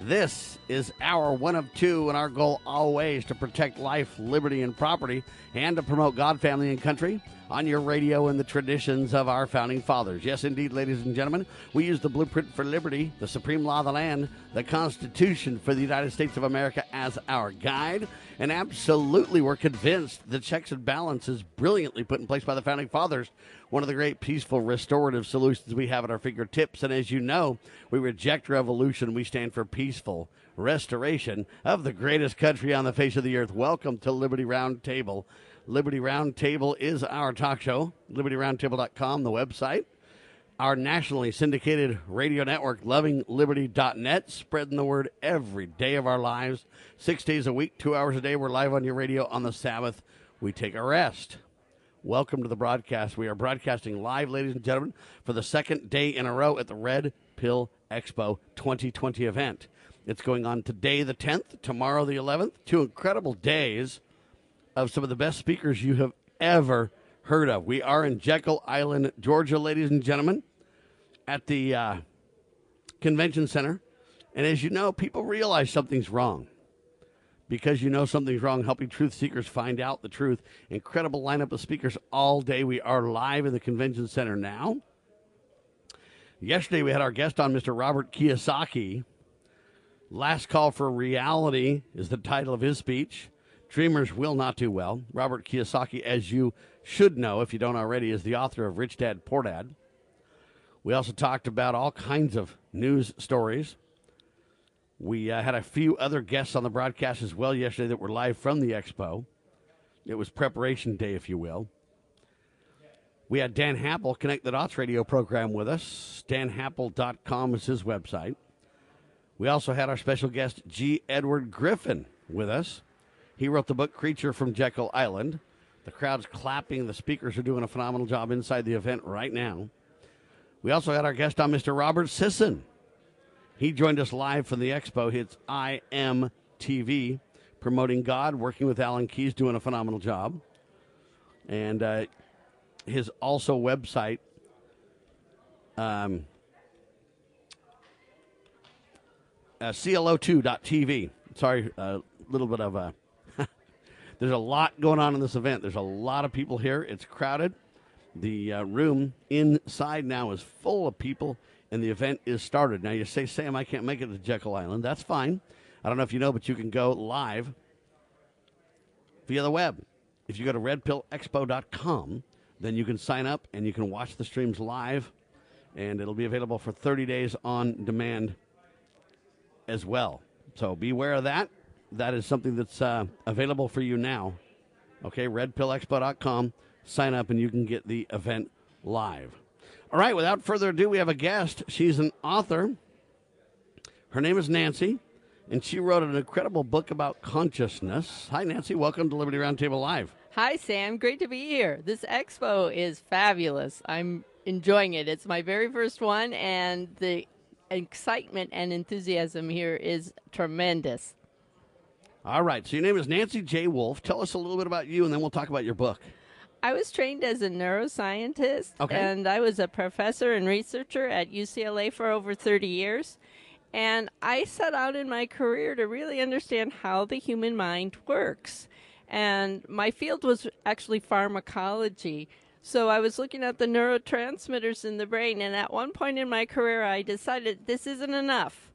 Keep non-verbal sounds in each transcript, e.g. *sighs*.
This is our one of two, and our goal always to protect life, liberty, and property, and to promote God, family, and country on your radio and the traditions of our founding fathers. Yes, indeed, ladies and gentlemen, we use the blueprint for liberty, the supreme law of the land, the Constitution for the United States of America as our guide. And absolutely, we're convinced the checks and balances brilliantly put in place by the founding fathers, one of the great peaceful restorative solutions we have at our fingertips. And as you know, we reject revolution, we stand for peaceful restoration of the greatest country on the face of the earth. Welcome to Liberty Roundtable. Liberty Roundtable is our talk show. LibertyRoundtable.com, the website. Our nationally syndicated radio network, lovingliberty.net, spreading the word every day of our lives. Six days a week, two hours a day. We're live on your radio on the Sabbath. We take a rest. Welcome to the broadcast. We are broadcasting live, ladies and gentlemen, for the second day in a row at the Red Pill Expo 2020 event. It's going on today, the 10th, tomorrow, the 11th. Two incredible days of some of the best speakers you have ever heard of. We are in Jekyll Island, Georgia, ladies and gentlemen, at the uh, convention center. And as you know, people realize something's wrong. Because you know something's wrong, helping truth seekers find out the truth. Incredible lineup of speakers all day. We are live in the convention center now. Yesterday, we had our guest on, Mr. Robert Kiyosaki. Last Call for Reality is the title of his speech. Dreamers will not do well. Robert Kiyosaki, as you should know if you don't already, is the author of Rich Dad Poor Dad. We also talked about all kinds of news stories. We uh, had a few other guests on the broadcast as well yesterday that were live from the expo. It was preparation day, if you will. We had Dan Happel, Connect the Dots radio program with us. DanHappel.com is his website. We also had our special guest, G. Edward Griffin, with us. He wrote the book Creature from Jekyll Island. The crowd's clapping. The speakers are doing a phenomenal job inside the event right now. We also had our guest on, Mr. Robert Sisson. He joined us live from the expo. It's IMTV, promoting God, working with Alan Keyes, doing a phenomenal job. And uh, his also website, um, uh, CLO2.tv. Sorry, a uh, little bit of a there's a lot going on in this event. There's a lot of people here. It's crowded. The uh, room inside now is full of people, and the event is started. Now, you say, Sam, I can't make it to Jekyll Island. That's fine. I don't know if you know, but you can go live via the web. If you go to redpillexpo.com, then you can sign up and you can watch the streams live, and it'll be available for 30 days on demand as well. So beware of that that is something that's uh, available for you now. Okay, redpillexpo.com. Sign up and you can get the event live. All right, without further ado, we have a guest. She's an author. Her name is Nancy, and she wrote an incredible book about consciousness. Hi, Nancy. Welcome to Liberty Roundtable Live. Hi, Sam. Great to be here. This expo is fabulous. I'm enjoying it. It's my very first one, and the excitement and enthusiasm here is tremendous. All right. So your name is Nancy J. Woolf. Tell us a little bit about you, and then we'll talk about your book. I was trained as a neuroscientist, okay. and I was a professor and researcher at UCLA for over 30 years. And I set out in my career to really understand how the human mind works. And my field was actually pharmacology. So I was looking at the neurotransmitters in the brain, and at one point in my career, I decided this isn't enough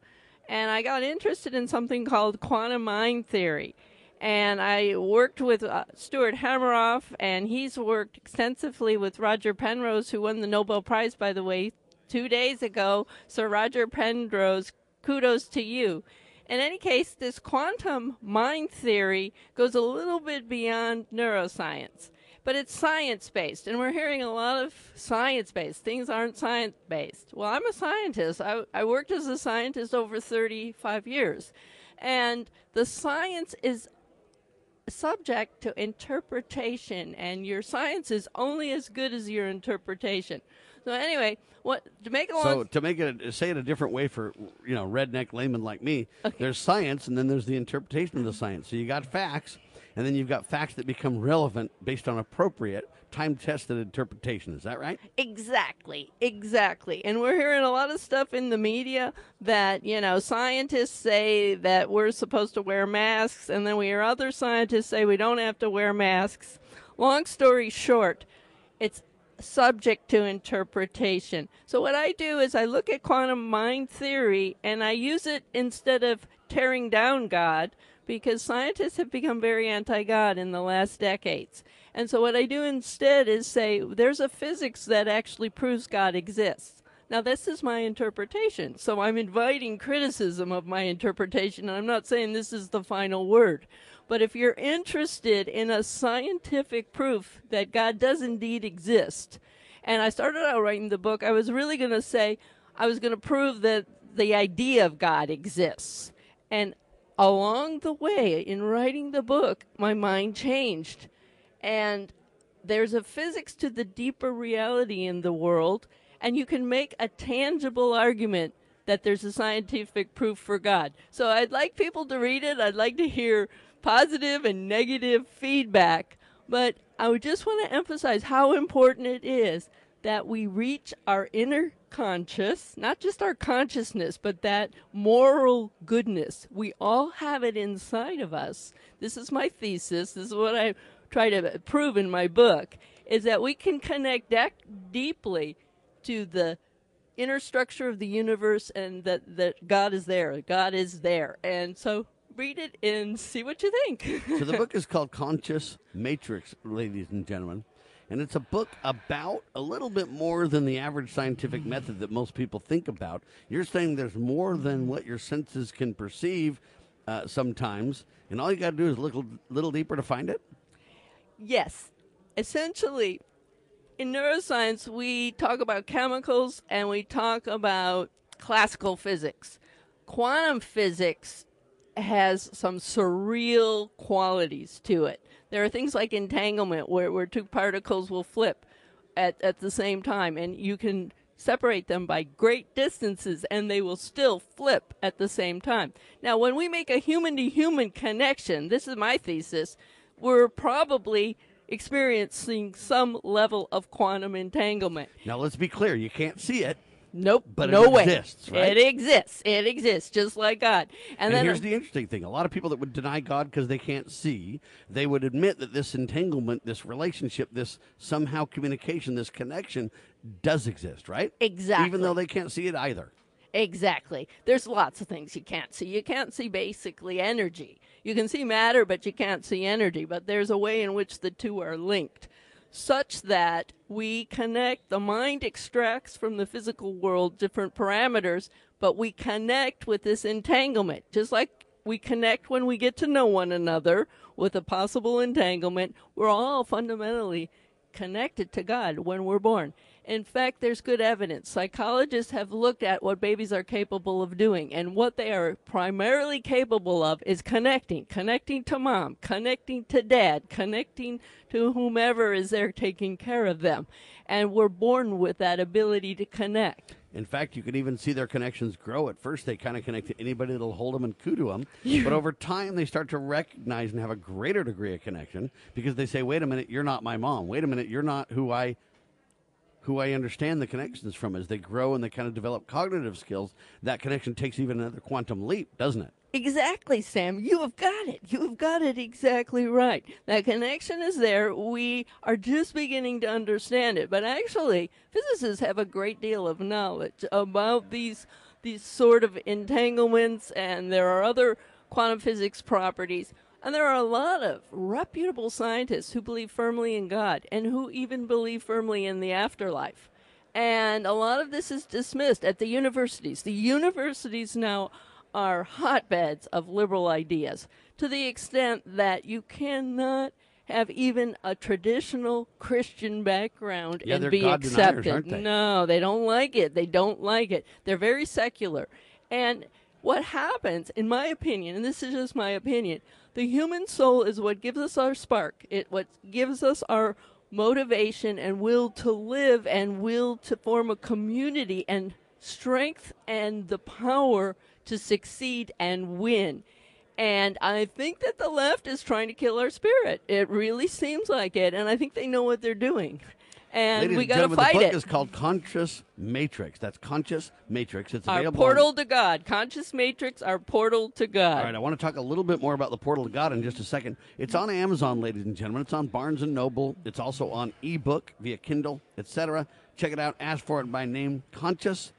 and I got interested in something called quantum mind theory. And I worked with uh, Stuart Hameroff, and he's worked extensively with Roger Penrose, who won the Nobel Prize, by the way, two days ago. So, Roger Penrose, kudos to you. In any case, this quantum mind theory goes a little bit beyond neuroscience but it's science based. And we're hearing a lot of science based. Things aren't science based. Well, I'm a scientist. I, I worked as a scientist over 35 years. And the science is subject to interpretation, and your science is only as good as your interpretation. So anyway, what to make a long So to make it say it a different way for you know redneck layman like me, there's science and then there's the interpretation of the science. So you got facts, and then you've got facts that become relevant based on appropriate time tested interpretation. Is that right? Exactly, exactly. And we're hearing a lot of stuff in the media that, you know, scientists say that we're supposed to wear masks, and then we hear other scientists say we don't have to wear masks. Long story short, it's subject to interpretation. So, what I do is I look at quantum mind theory and I use it instead of tearing down God because scientists have become very anti God in the last decades. And so, what I do instead is say there's a physics that actually proves God exists. Now, this is my interpretation. So, I'm inviting criticism of my interpretation. And I'm not saying this is the final word. But if you're interested in a scientific proof that God does indeed exist, and I started out writing the book, I was really going to say, I was going to prove that the idea of God exists. And along the way, in writing the book, my mind changed. And there's a physics to the deeper reality in the world, and you can make a tangible argument that there's a scientific proof for God. So I'd like people to read it. I'd like to hear positive and negative feedback, but I would just want to emphasize how important it is that we reach our inner conscious, not just our consciousness, but that moral goodness. We all have it inside of us. This is my thesis. This is what I try to prove in my book is that we can connect that deeply to the inner structure of the universe and that, that God is there. God is there. And so read it and see what you think. so the *laughs* book is called Conscious Matrix, ladies and gentlemen. And it's a book about a little bit more than the average scientific method that most people think about. You're saying there's more than what your senses can perceive uh, sometimes, and all you got to do is look a little deeper to find it? Yes. Essentially, in neuroscience, we talk about chemicals and we talk about classical physics. Quantum physics has some surreal qualities to it. There are things like entanglement where, where two particles will flip at, at the same time, and you can separate them by great distances and they will still flip at the same time. Now, when we make a human to human connection, this is my thesis, we're probably experiencing some level of quantum entanglement. Now, let's be clear you can't see it. Nope, but no it way. exists, right? It exists. It exists, just like God. And, And, then here's the interesting thing: a lot of people that would deny God because they can't see, they would admit that this entanglement, this relationship, this somehow communication, this connection does exist, right? Exactly. Even though they can't see it either. Exactly. There's lots of things you can't see. You can't see basically energy. You can see matter, but you can't see energy. But there's a way in which the two are linked, such that we connect. The mind extracts from the physical world different parameters, but we connect with this entanglement, just like we connect when we get to know one another with a possible entanglement. We're all fundamentally connected to God when we're born. In fact, there's good evidence. Psychologists have looked at what babies are capable of doing, and what they are primarily capable of is connecting, connecting to mom, connecting to dad, connecting to whomever is there taking care of them. And we're born with that ability to connect. In fact, you can even see their connections grow. At first, they kind of connect to anybody that'll hold them and coo to them. *laughs* But over time, they start to recognize and have a greater degree of connection because they say, wait a minute, you're not my mom. Wait a minute, you're not who I who I understand the connections from. As they grow and they kind of develop cognitive skills, that connection takes even another quantum leap, doesn't it? Exactly, Sam. You have got it. You have got it exactly right. That connection is there. We are just beginning to understand it. But actually, physicists have a great deal of knowledge about these these sort of entanglements and there are other quantum physics properties. And there are a lot of reputable scientists who believe firmly in God and who even believe firmly in the afterlife. And a lot of this is dismissed at the universities. The universities now are hotbeds of liberal ideas to the extent that you cannot have even a traditional Christian background Yeah, and be God deniers, accepted. aren't they? No, they don't like it. They don't like it. They're very secular. And what happens, in my opinion, and this is just my opinion, the human soul is what gives us our spark. It what gives us our motivation and will to live and will to form a community and strength and the power to succeed and win. And I think that the left is trying to kill our spirit. It really seems like it, and I think they know what they're doing. And Ladies we got to fight the book it. is called Conscious Matrix. That's Conscious Matrix. It's our available. on- portal to God, conscious matrix, our portal to God. All right, I want to talk a little bit more about the Portal to God in just a second. It's on Amazon, ladies and gentlemen. It's on Barnes and Noble. It's also on ebook via Kindle, etc. Check it out. Ask for it by name, Conscious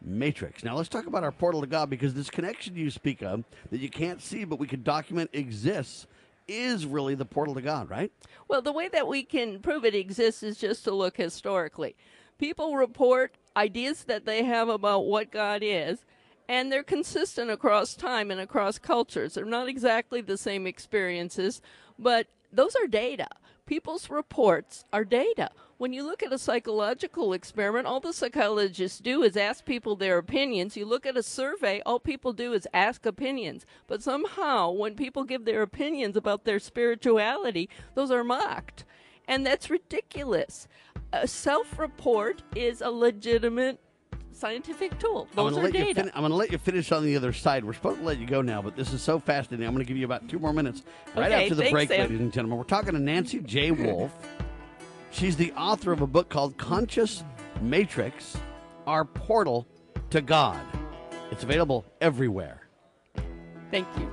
Matrix. Now let's talk about our portal to God because this connection you speak of that you can't see but we can document exists is really the portal to God, right? Well, the way that we can prove it exists is just to look historically. People report ideas that they have about what God is, and they're consistent across time and across cultures. They're not exactly the same experiences, but those are data. People's reports are data. When you look at a psychological experiment, all the psychologists do is ask people their opinions. You look at a survey, all people do is ask opinions. But somehow, when people give their opinions about their spirituality, those are mocked. And that's ridiculous. A self report is a legitimate scientific tool. I'm Those are data. fin- I'm going to let you finish on the other side. We're supposed to let you go now, but this is so fascinating. I'm going to give you about two more minutes right Okay, after the thanks, break, Sam. ladies and gentlemen. We're talking to Nancy J. Woolf. She's the author of a book called Conscious Matrix Our Portal to God. It's available everywhere. Thank you.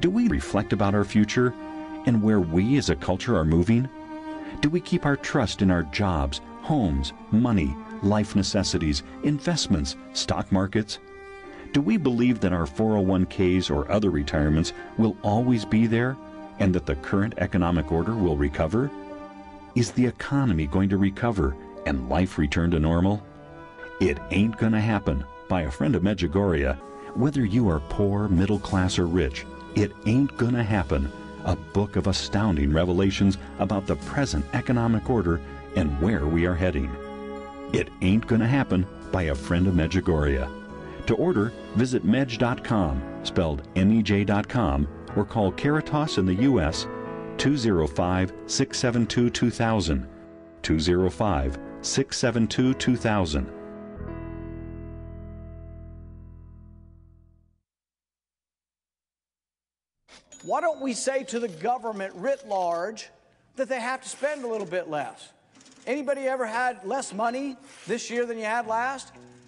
Do we reflect about our future and where we as a culture are moving? Do we keep our trust in our jobs, homes, money, life necessities, investments, stock markets? Do we believe that our 401ks or other retirements will always be there and that the current economic order will recover? Is the economy going to recover and life return to normal? It Ain't Gonna Happen by a friend of Medjugorje. Whether you are poor, middle class, or rich, It Ain't Gonna Happen, a book of astounding revelations about the present economic order and where we are heading. It Ain't Gonna Happen by a friend of Medjugorje. To order, visit mej.com, spelled M-E-J.com, or call Caritas in the U.S. 205 672 2000. 205 672 2000. Why don't we say to the government writ large that they have to spend a little bit less? Anybody ever had less money this year than you had last?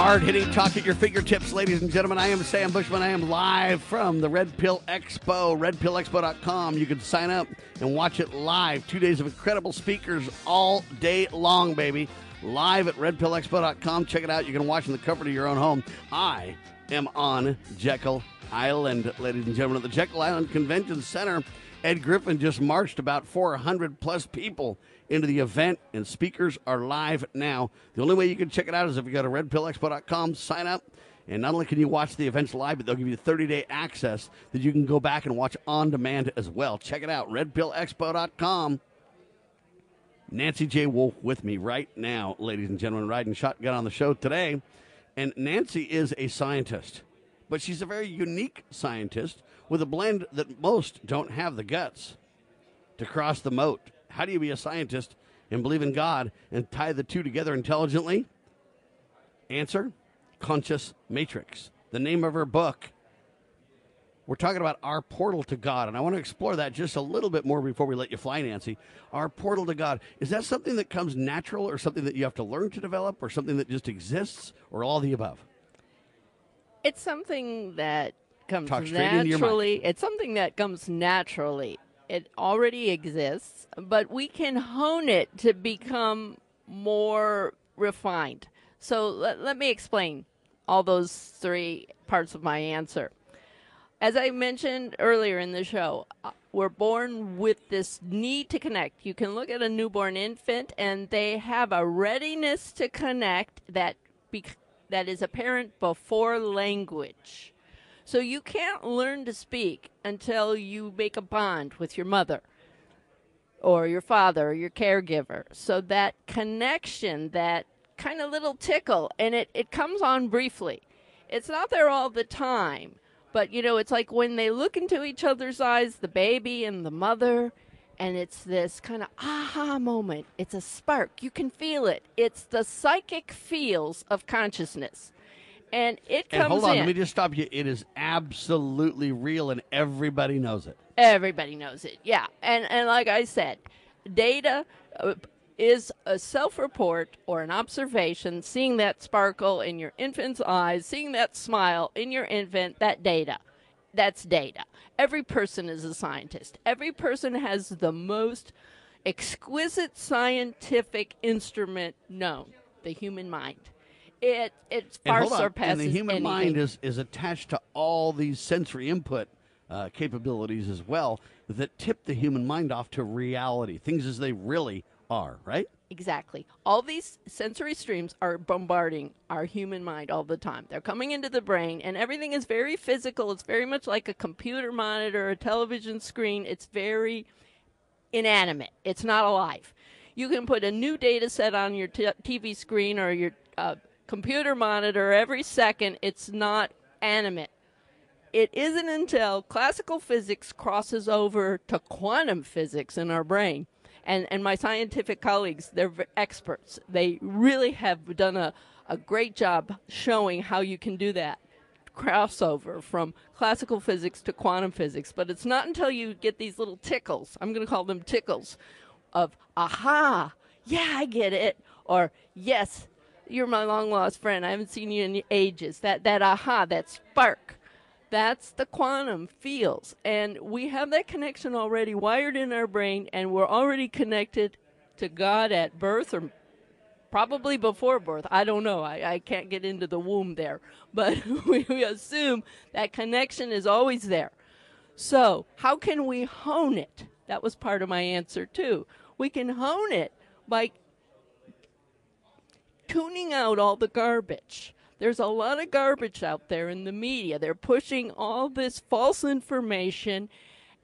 Hard hitting talk at your fingertips, ladies and gentlemen. I am Sam Bushman. I am live from the Red Pill Expo, redpillexpo.com. You can sign up and watch it live. Two days of incredible speakers all day long, baby. Live at redpillexpo.com. Check it out. You can watch in the comfort of your own home. I am on Jekyll Island, ladies and gentlemen, at the Jekyll Island Convention Center. Ed Griffin just marched about 400 plus people into the event, and speakers are live now. The only way you can check it out is if you go to redpillexpo.com, sign up, and not only can you watch the events live, but they'll give you 30 day access that you can go back and watch on demand as well. Check it out, redpillexpo.com. Nancy J. Woolf with me right now, ladies and gentlemen, riding shotgun on the show today. And Nancy is a scientist, but she's a very unique scientist with a blend that most don't have the guts to cross the moat. How do you be a scientist and believe in God and tie the two together intelligently? Answer conscious matrix. the name of her book. We're talking about our portal to God, and I want to explore that just a little bit more before we let you fly, Nancy. Our portal to God is that something that comes natural, or something that you have to learn to develop, or something that just exists, or all the above? It's something that comes Talk straight into your mic. naturally. It's something that comes naturally. It already exists, but we can hone it to become more refined. So let, let me explain all those three parts of my answer. As I mentioned earlier in the show, uh, we're born with this need to connect. You can look at a newborn infant, and they have a readiness to connect that bec that is apparent before language. So you can't learn to speak until you make a bond with your mother or your father or your caregiver. So that connection, that kind of little tickle, and it, it comes on briefly. It's not there all the time, but you know, it's like when they look into each other's eyes, the baby and the mother, and it's this kind of aha moment. It's a spark. You can feel it. It's the psychic feels of consciousness. And it And comes hold on, in. let me just stop you. It is absolutely real, and everybody knows it. Everybody knows it. Yeah. And and like I said, data uh, is a self-report or an observation seeing that sparkle in your infant's eyes, seeing that smile in your infant, that data. That's data. Every person is a scientist. Every person has the most exquisite scientific instrument known, the human mind. It it And far on, surpasses and the human anything. mind is, is attached to all these sensory input uh, capabilities as well that tip the human mind off to reality, things as they really are, right? Exactly. All these sensory streams are bombarding our human mind all the time. They're coming into the brain, and everything is very physical. It's very much like a computer monitor, a television screen. It's very inanimate. It's not alive. You can put a new data set on your t- TV screen or your uh, computer monitor every second. It's not animate. It isn't until classical physics crosses over to quantum physics in our brain. And, and my scientific colleagues, they're experts. They really have done a, a great job showing how you can do that crossover from classical physics to quantum physics. But it's not until you get these little tickles, I'm going to call them tickles, of aha, yeah, I get it, or yes, you're my long lost friend. I haven't seen you in ages. That that aha, that spark. That's the quantum fields. And we have that connection already wired in our brain, and we're already connected to God at birth or probably before birth. I don't know. I, I can't get into the womb there. *laughs* But we, we assume that connection is always there. So, how can we hone it? That was part of my answer, too. We can hone it by tuning out all the garbage. There's a lot of garbage out there in the media. They're pushing all this false information.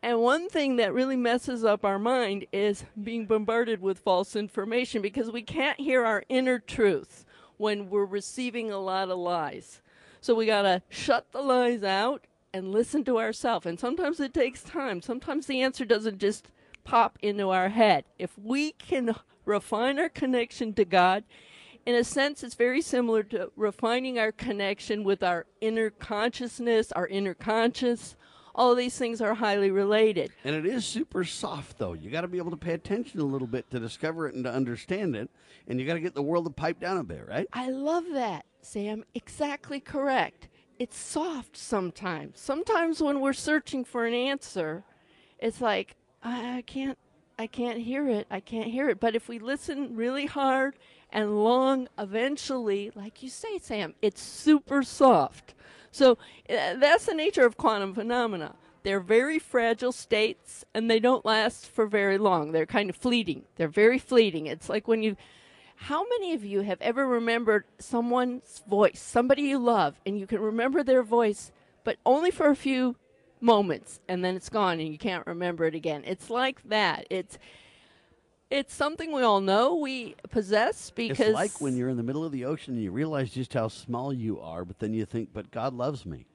And one thing that really messes up our mind is being bombarded with false information because we can't hear our inner truth when we're receiving a lot of lies. So we got to shut the lies out and listen to ourselves. And sometimes it takes time. Sometimes the answer doesn't just pop into our head. If we can refine our connection to God, in a sense, it's very similar to refining our connection with our inner consciousness, our inner conscious. All these things are highly related. And it is super soft, though. You got to be able to pay attention a little bit to discover it and to understand it. And you got to get the world to pipe down a bit, right? I love that, Sam. Exactly correct. It's soft sometimes. Sometimes when we're searching for an answer, it's like I I can't I can't hear it. I can't hear it. But if we listen really hard and long, eventually, like you say, Sam, it's super soft. So uh, that's the nature of quantum phenomena. They're very fragile states and they don't last for very long. They're kind of fleeting. They're very fleeting. It's like when you how many of you have ever remembered someone's voice, somebody you love, and you can remember their voice, but only for a few moments, and then it's gone and you can't remember it again? It's like that. It's it's something we all know we possess because It's like when you're in the middle of the ocean and you realize just how small you are, but then you think, but God loves me.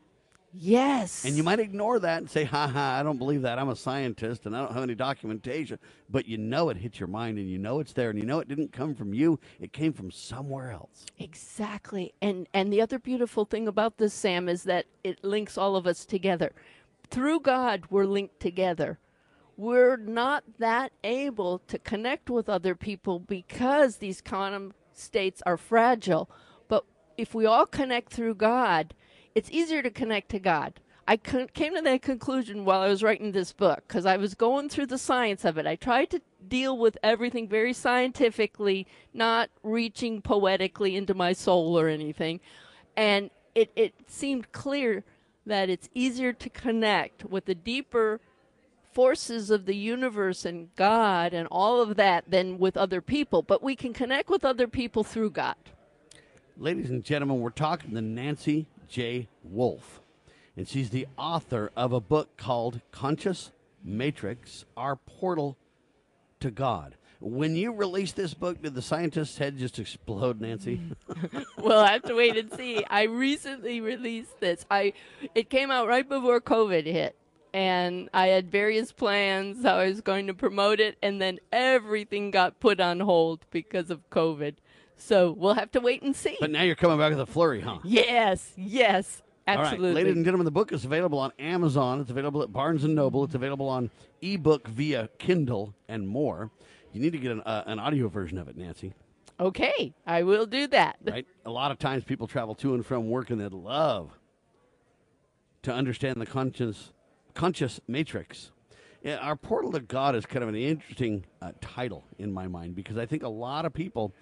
Yes. And you might ignore that and say, ha ha, I don't believe that. I'm a scientist and I don't have any documentation. But you know it hits your mind and you know it's there and you know it didn't come from you. It came from somewhere else. Exactly. And and the other beautiful thing about this Sam is that it links all of us together. Through God we're linked together. We're not that able to connect with other people because these quantum states are fragile. But if we all connect through God, it's easier to connect to God. I came to that conclusion while I was writing this book because I was going through the science of it. I tried to deal with everything very scientifically, not reaching poetically into my soul or anything. And it, it seemed clear that it's easier to connect with the deeper forces of the universe and God and all of that than with other people. But we can connect with other people through God. Ladies and gentlemen, we're talking to Nancy J. Woolf, and she's the author of a book called Conscious Matrix Our Portal to God. When you released this book, did the scientist's head just explode, Nancy? *laughs* well, I have to wait and see. I recently released this. I it came out right before COVID hit. And I had various plans how I was going to promote it, and then everything got put on hold because of COVID. So we'll have to wait and see. But now you're coming back with a flurry, huh? Yes, yes, absolutely. All right, ladies and gentlemen, the book is available on Amazon. It's available at Barnes and Noble. It's available on ebook via Kindle and more. You need to get an, uh, an audio version of it, Nancy. Okay, I will do that. *laughs* Right? A lot of times people travel to and from work and they'd love to understand the conscious, conscious matrix. Yeah, our portal to God is kind of an interesting uh, title in my mind because I think a lot of people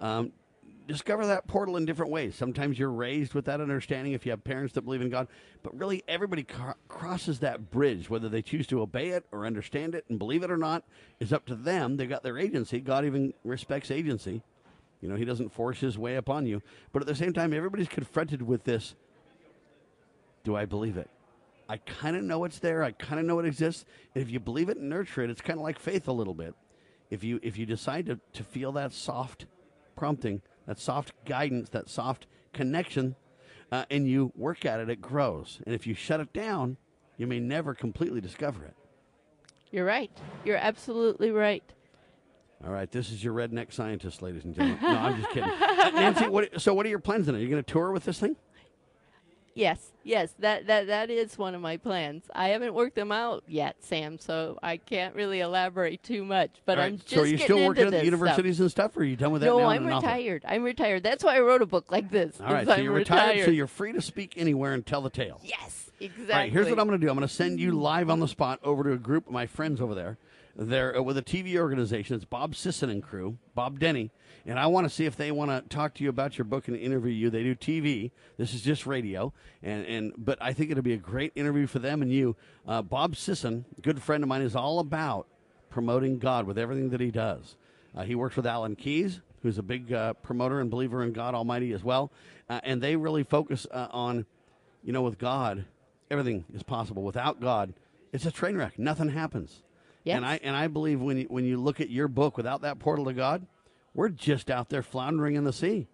um, discover that portal in different ways. Sometimes you're raised with that understanding if you have parents that believe in God, but really everybody crosses that bridge. Whether they choose to obey it or understand it and believe it or not is up to them. They've got their agency. God even respects agency. You know, He doesn't force His way upon you. But at the same time, everybody's confronted with this do I believe it? I kind of know it's there. I kind of know it exists. And if you believe it and nurture it, it's kind of like faith a little bit. If you if you decide to, to feel that soft prompting, that soft guidance, that soft connection, uh, and you work at it, it grows. And if you shut it down, you may never completely discover it. You're right. You're absolutely right. All right, this is your redneck scientist, ladies and gentlemen. No, I'm just kidding. Uh, Nancy, what, so what are your plans then? Are you going to tour with this thing? Yes, yes, that, that that is one of my plans. I haven't worked them out yet, Sam, so I can't really elaborate too much. But All I'm just so are you getting still working at the universities stuff. and stuff, or are you done with that No? I'm retired. I'm retired. That's why I wrote a book like this. All right, so I'm you're retired, so you're free to speak anywhere and tell the tale. Yes, exactly. All right, here's what I'm going to do. I'm going to send you live on the spot over to a group of my friends over there. They're uh, with a TV organization. It's Bob Sisson and crew, Bob Denny, and I want to see if they want to talk to you about your book and interview you. They do TV. This is just radio, and and but I think it'll be a great interview for them and you. Uh, Bob Sisson, good friend of mine, is all about promoting God with everything that he does. Uh, he works with Alan Keyes, who's a big uh, promoter and believer in God Almighty as well, uh, and they really focus uh, on, you know, with God, everything is possible. Without God, it's a train wreck. Nothing happens. Yes. And I and I believe when you, when you look at your book without that portal to God, we're just out there floundering in the sea.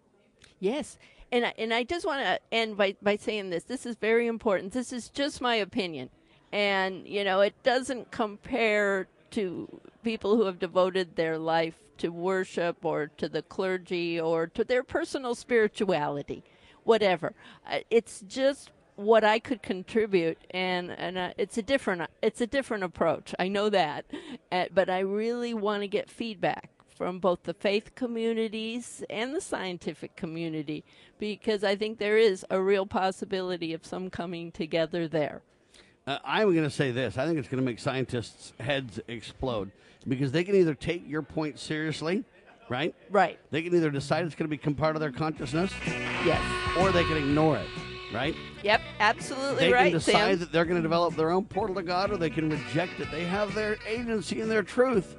Yes. And I, and I just want to end by, by saying this. This is very important. This is just my opinion. And, you know, it doesn't compare to people who have devoted their life to worship or to the clergy or to their personal spirituality, whatever. Uh, It's just what I could contribute, and and uh, it's a different it's a different approach. I know that, uh, but I really want to get feedback from both the faith communities and the scientific community because I think there is a real possibility of some coming together there. Uh, I'm going to say this. I think it's going to make scientists' heads explode because they can either take your point seriously, right? Right. They can either decide it's going to become part of their consciousness, Yes. or they can ignore it, right? Yep. Absolutely They right, can decide Sam. that they're going to develop their own portal to God, or they can reject it. They have their agency and their truth.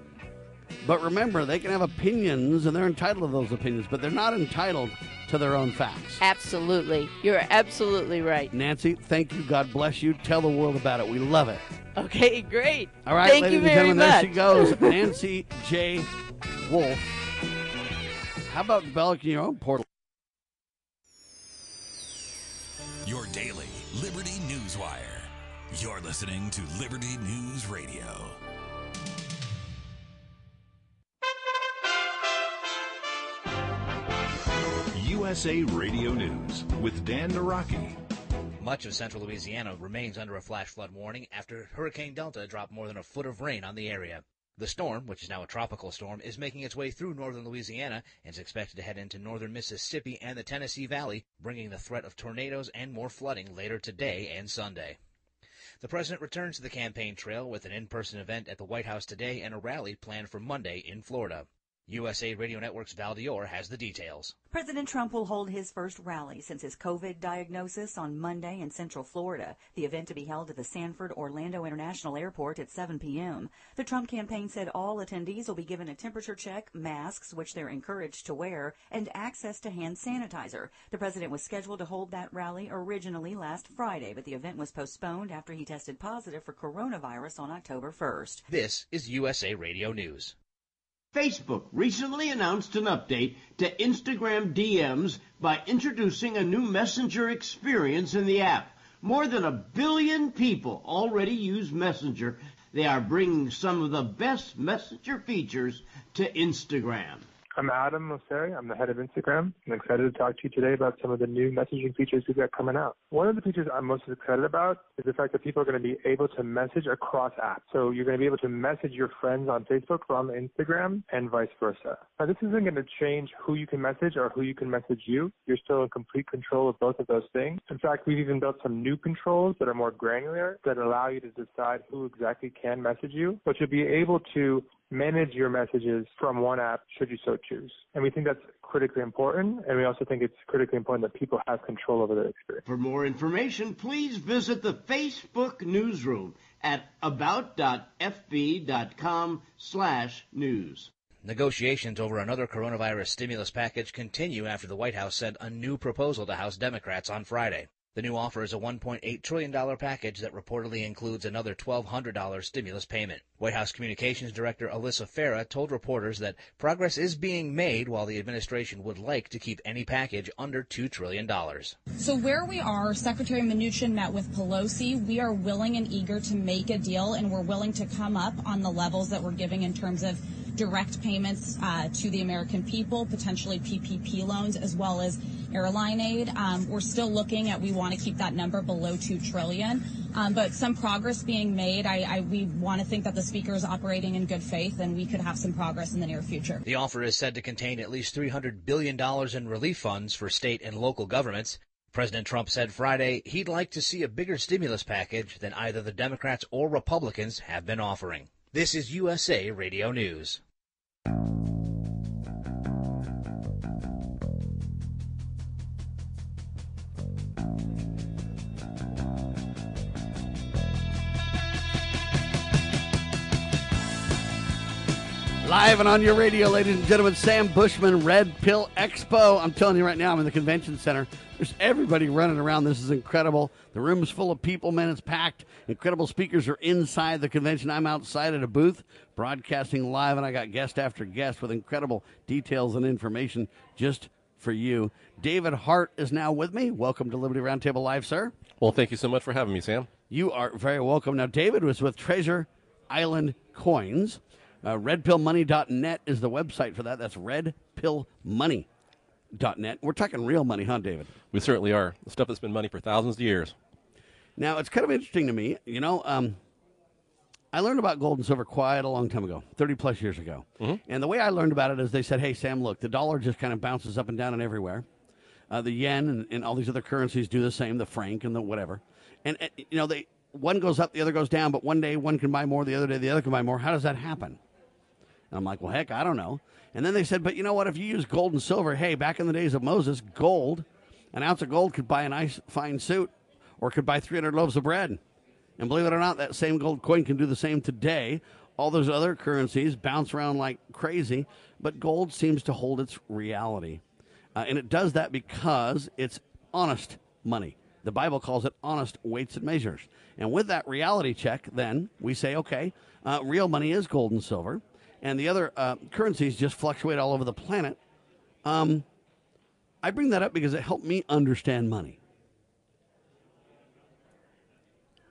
But remember, they can have opinions, and they're entitled to those opinions, but they're not entitled to their own facts. Absolutely. You're absolutely right. Nancy, thank you. God bless you. Tell the world about it. We love it. Okay, great. All right, Thank ladies you and gentlemen, much. there she goes. *laughs* Nancy J. Woolf. How about developing your own portal? Your daily Liberty Newswire. You're listening to Liberty News Radio. USA Radio News with Dan Naraki. Much of central Louisiana remains under a flash flood warning after Hurricane Delta dropped more than a foot of rain on the area. The storm, which is now a tropical storm, is making its way through northern Louisiana and is expected to head into northern Mississippi and the Tennessee Valley, bringing the threat of tornadoes and more flooding later today and Sunday. The president returns to the campaign trail with an in-person event at the White House today and a rally planned for Monday in Florida. USA Radio Network's Val Dior has the details. President Trump will hold his first rally since his COVID diagnosis on Monday in Central Florida. The event to be held at the Sanford Orlando International Airport at 7 p.m. The Trump campaign said all attendees will be given a temperature check, masks, which they're encouraged to wear, and access to hand sanitizer. The president was scheduled to hold that rally originally last Friday, but the event was postponed after he tested positive for coronavirus on October 1st. This is USA Radio News. Facebook recently announced an update to Instagram DMs by introducing a new messenger experience in the app. More than a billion people already use Messenger. They are bringing some of the best messenger features to Instagram. I'm Adam Mosseri. I'm the head of Instagram. I'm excited to talk to you today about some of the new messaging features we've got coming out. One of the features I'm most excited about is the fact that people are going to be able to message across apps. So you're going to be able to message your friends on Facebook or on Instagram and vice versa. Now this isn't going to change who you can message or who you can message you. You're still in complete control of both of those things. In fact, we've even built some new controls that are more granular that allow you to decide who exactly can message you, but you'll be able to manage your messages from one app should you so choose. And we think that's critically important. And we also think it's critically important that people have control over their experience. For more information, please visit the Facebook newsroom at about.fb.com slash news. Negotiations over another coronavirus stimulus package continue after the White House sent a new proposal to House Democrats on Friday. The new offer is a $1.8 trillion package that reportedly includes another $1,200 stimulus payment. White House Communications Director Alyssa Farah told reporters that progress is being made while the administration would like to keep any package under $2 trillion. So where we are, Secretary Mnuchin met with Pelosi. We are willing and eager to make a deal, and we're willing to come up on the levels that we're giving in terms of direct payments uh, to the American people, potentially PPP loans, as well as airline aid. Um, we're still looking at we want to keep that number below two trillion, um, but some progress being made. I, I we want to think that the speaker is operating in good faith, and we could have some progress in the near future. The offer is said to contain at least 300 billion dollars in relief funds for state and local governments. President Trump said Friday he'd like to see a bigger stimulus package than either the Democrats or Republicans have been offering. This is USA Radio News. Thank you. Live and on your radio, ladies and gentlemen, Sam Bushman, Red Pill Expo. I'm telling you right now, I'm in the convention center. There's everybody running around. This is incredible. The room's full of people, man. It's packed. Incredible speakers are inside the convention. I'm outside at a booth broadcasting live, and I got guest after guest with incredible details and information just for you. David Hart is now with me. Welcome to Liberty Roundtable Live, sir. Well, thank you so much for having me, Sam. You are very welcome. Now, David was with Treasure Island Coins. Uh, redpillmoney.net is the website for that. That's redpillmoney.net. We're talking real money, huh, David? We certainly are. The stuff that's been money for thousands of years. Now, it's kind of interesting to me. You know, um, I learned about gold and silver quite a long time ago, 30 plus years ago. Mm-hmm. And the way I learned about it is they said, hey, Sam, look, the dollar just kind of bounces up and down and everywhere. Uh, the yen and, and all these other currencies do the same, the franc and the whatever. And, uh, you know, they one goes up, the other goes down, but one day one can buy more, the other day the other can buy more. How does that happen? And I'm like, well, heck, I don't know. And then they said, but you know what? If you use gold and silver, hey, back in the days of Moses, gold, an ounce of gold could buy a nice, fine suit or could buy 300 loaves of bread. And believe it or not, that same gold coin can do the same today. All those other currencies bounce around like crazy, but gold seems to hold its reality. Uh, and it does that because it's honest money. The Bible calls it honest weights and measures. And with that reality check, then we say, okay, uh, real money is gold and silver and the other uh, currencies just fluctuate all over the planet. Um, I bring that up because it helped me understand money.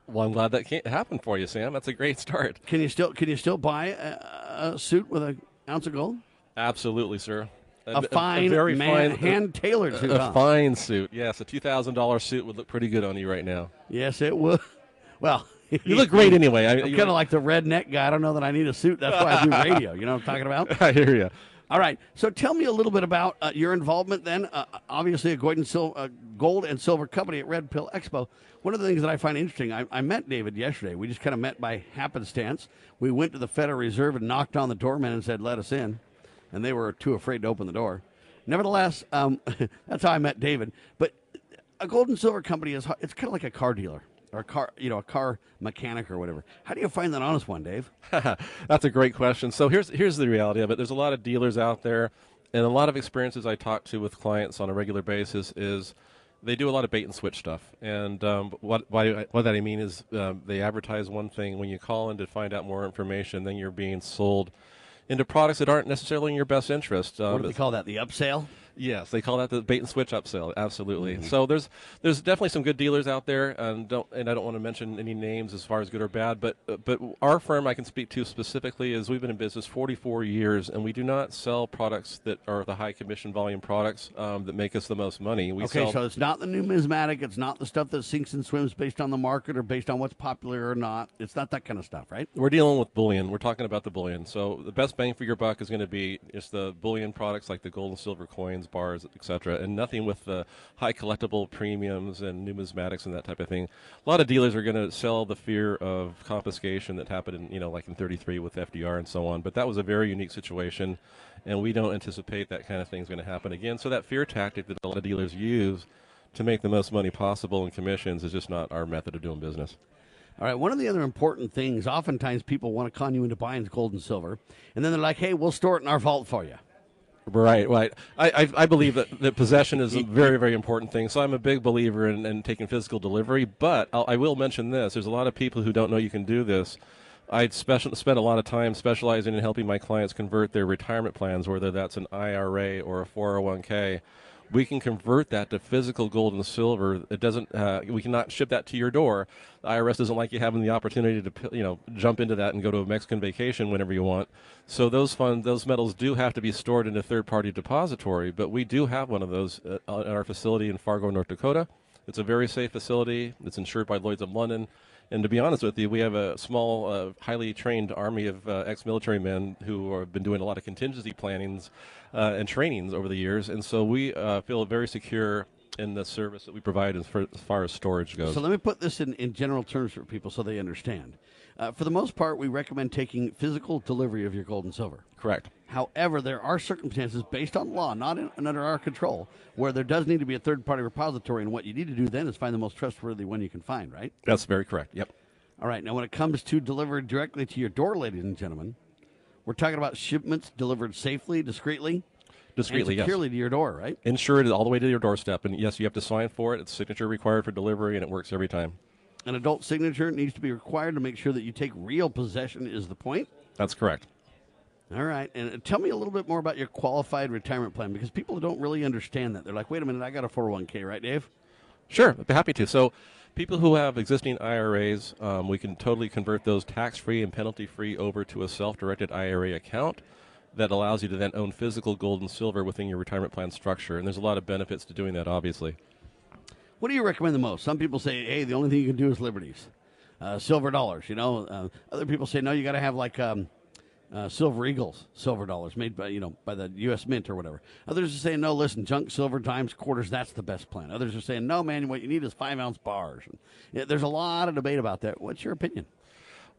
Well, I'm glad that can't happen for you, Sam. That's a great start. Can you still can you still buy a, a suit with an ounce of gold? Absolutely, sir. A fine, very man, hand-tailored suit, A, huh? fine suit. Yes, a two thousand dollars suit would look pretty good on you right now. Yes, it would. *laughs* Well, You look great *laughs* anyway. I- I'm kind of like the redneck guy. I don't know that I need a suit. That's why I do radio. You know what I'm talking about? *laughs* I hear you. All right. So tell me a little bit about uh, your involvement then. Uh, obviously, a gold and, sil- uh, gold and silver company at Red Pill Expo. One of the things that I find interesting, I, I met David yesterday. We just kind of met by happenstance. We went to the Federal Reserve and knocked on the doorman and said, let us in. And they were too afraid to open the door. Nevertheless, um, *laughs* that's how I met David. But a gold and silver company is it's kind of like a car dealer or a car, you know, a car mechanic or whatever. How do you find that honest one, Dave? *laughs* That's a great question. So here's here's the reality of it. There's a lot of dealers out there, and a lot of experiences I talk to with clients on a regular basis is they do a lot of bait and switch stuff. And um, what why, what that I mean is um, they advertise one thing when you call in to find out more information, then you're being sold into products that aren't necessarily in your best interest. Um, what do they call that? The upsell? Yes, they call that the bait and switch upsell. Absolutely. Mm-hmm. So there's there's definitely some good dealers out there, and don't and I don't want to mention any names as far as good or bad, but uh, but our firm I can speak to specifically is we've been in business 44 years, and we do not sell products that are the high commission volume products um, that make us the most money. We okay, sell so it's not the numismatic. It's not the stuff that sinks and swims based on the market or based on what's popular or not. It's not that kind of stuff, right? We're dealing with bullion. We're talking about the bullion. So the best bang for your buck is going to be just the bullion products like the gold and silver coins, bars, etc., and nothing with the high collectible premiums and numismatics and that type of thing. A lot of dealers are going to sell the fear of confiscation that happened in, you know, like in 33 with FDR and so on. But that was a very unique situation, and we don't anticipate that kind of thing is going to happen again. So that fear tactic that a lot of dealers use to make the most money possible in commissions is just not our method of doing business. All right. One of the other important things, oftentimes people want to con you into buying gold and silver, and then they're like, "Hey, we'll store it in our vault for you." Right, right. I, I, I believe that, that possession is a very, very important thing. So I'm a big believer in, in taking physical delivery. But I'll, I will mention this: there's a lot of people who don't know you can do this. I special, spend a lot of time specializing in helping my clients convert their retirement plans, whether that's an IRA or a 401k. We can convert that to physical gold and silver. It doesn't. Uh, we cannot ship that to your door. The IRS doesn't like you having the opportunity to, you know, jump into that and go to a Mexican vacation whenever you want. So those funds, those metals do have to be stored in a third-party depository. But we do have one of those uh, at our facility in Fargo, North Dakota. It's a very safe facility. It's insured by Lloyd's of London. And to be honest with you, we have a small, uh, highly trained army of uh, ex-military men who have been doing a lot of contingency plannings uh, and trainings over the years, and so we uh, feel very secure in the service that we provide as, far as far as storage goes. So let me put this in, in general terms for people so they understand. Uh, for the most part, we recommend taking physical delivery of your gold and silver. Correct. However, there are circumstances based on law, not in, under our control, where there does need to be a third party repository. And what you need to do then is find the most trustworthy one you can find, right? That's very correct. Yep. All right. Now, when it comes to delivered directly to your door, ladies and gentlemen, we're talking about shipments delivered safely, discreetly, Discreetly, and yes. securely to your door, right? Insured all the way to your doorstep, and yes, you have to sign for it. It's signature required for delivery, and it works every time. An adult signature needs to be required to make sure that you take real possession. Is the point? That's correct. All right, and uh, tell me a little bit more about your qualified retirement plan because people don't really understand that. They're like, "Wait a minute, I got a 401k, right, Dave?" Sure, I'd be happy to. So, people who have existing IRAs, um, we can totally convert those tax free and penalty free over to a self directed IRA account that allows you to then own physical gold and silver within your retirement plan structure. And there's a lot of benefits to doing that, obviously. What do you recommend the most? Some people say, "Hey, the only thing you can do is liberties, uh, silver dollars." You know, uh, other people say, "No, you got to have like um, uh, silver eagles, silver dollars made by you know by the U.S. Mint or whatever." Others are saying, "No, listen, junk silver dimes quarters, that's the best plan." Others are saying, "No, man, what you need is five ounce bars." Yeah, there's a lot of debate about that. What's your opinion?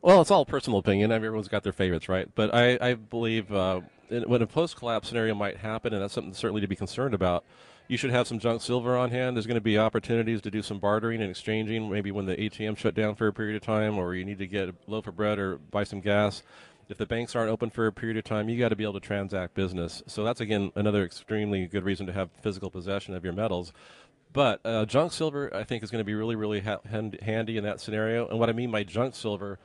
Well, it's all personal opinion. Everyone's got their favorites, right? But I, I believe uh, when a post collapse scenario might happen, and that's something certainly to be concerned about, you should have some junk silver on hand. There's going to be opportunities to do some bartering and exchanging, maybe when the ATM shut down for a period of time, or you need to get a loaf of bread or buy some gas. If the banks aren't open for a period of time, you got to be able to transact business. So that's again another extremely good reason to have physical possession of your metals. But uh, junk silver, I think, is going to be really, really ha- hand- handy in that scenario. And what I mean by junk silver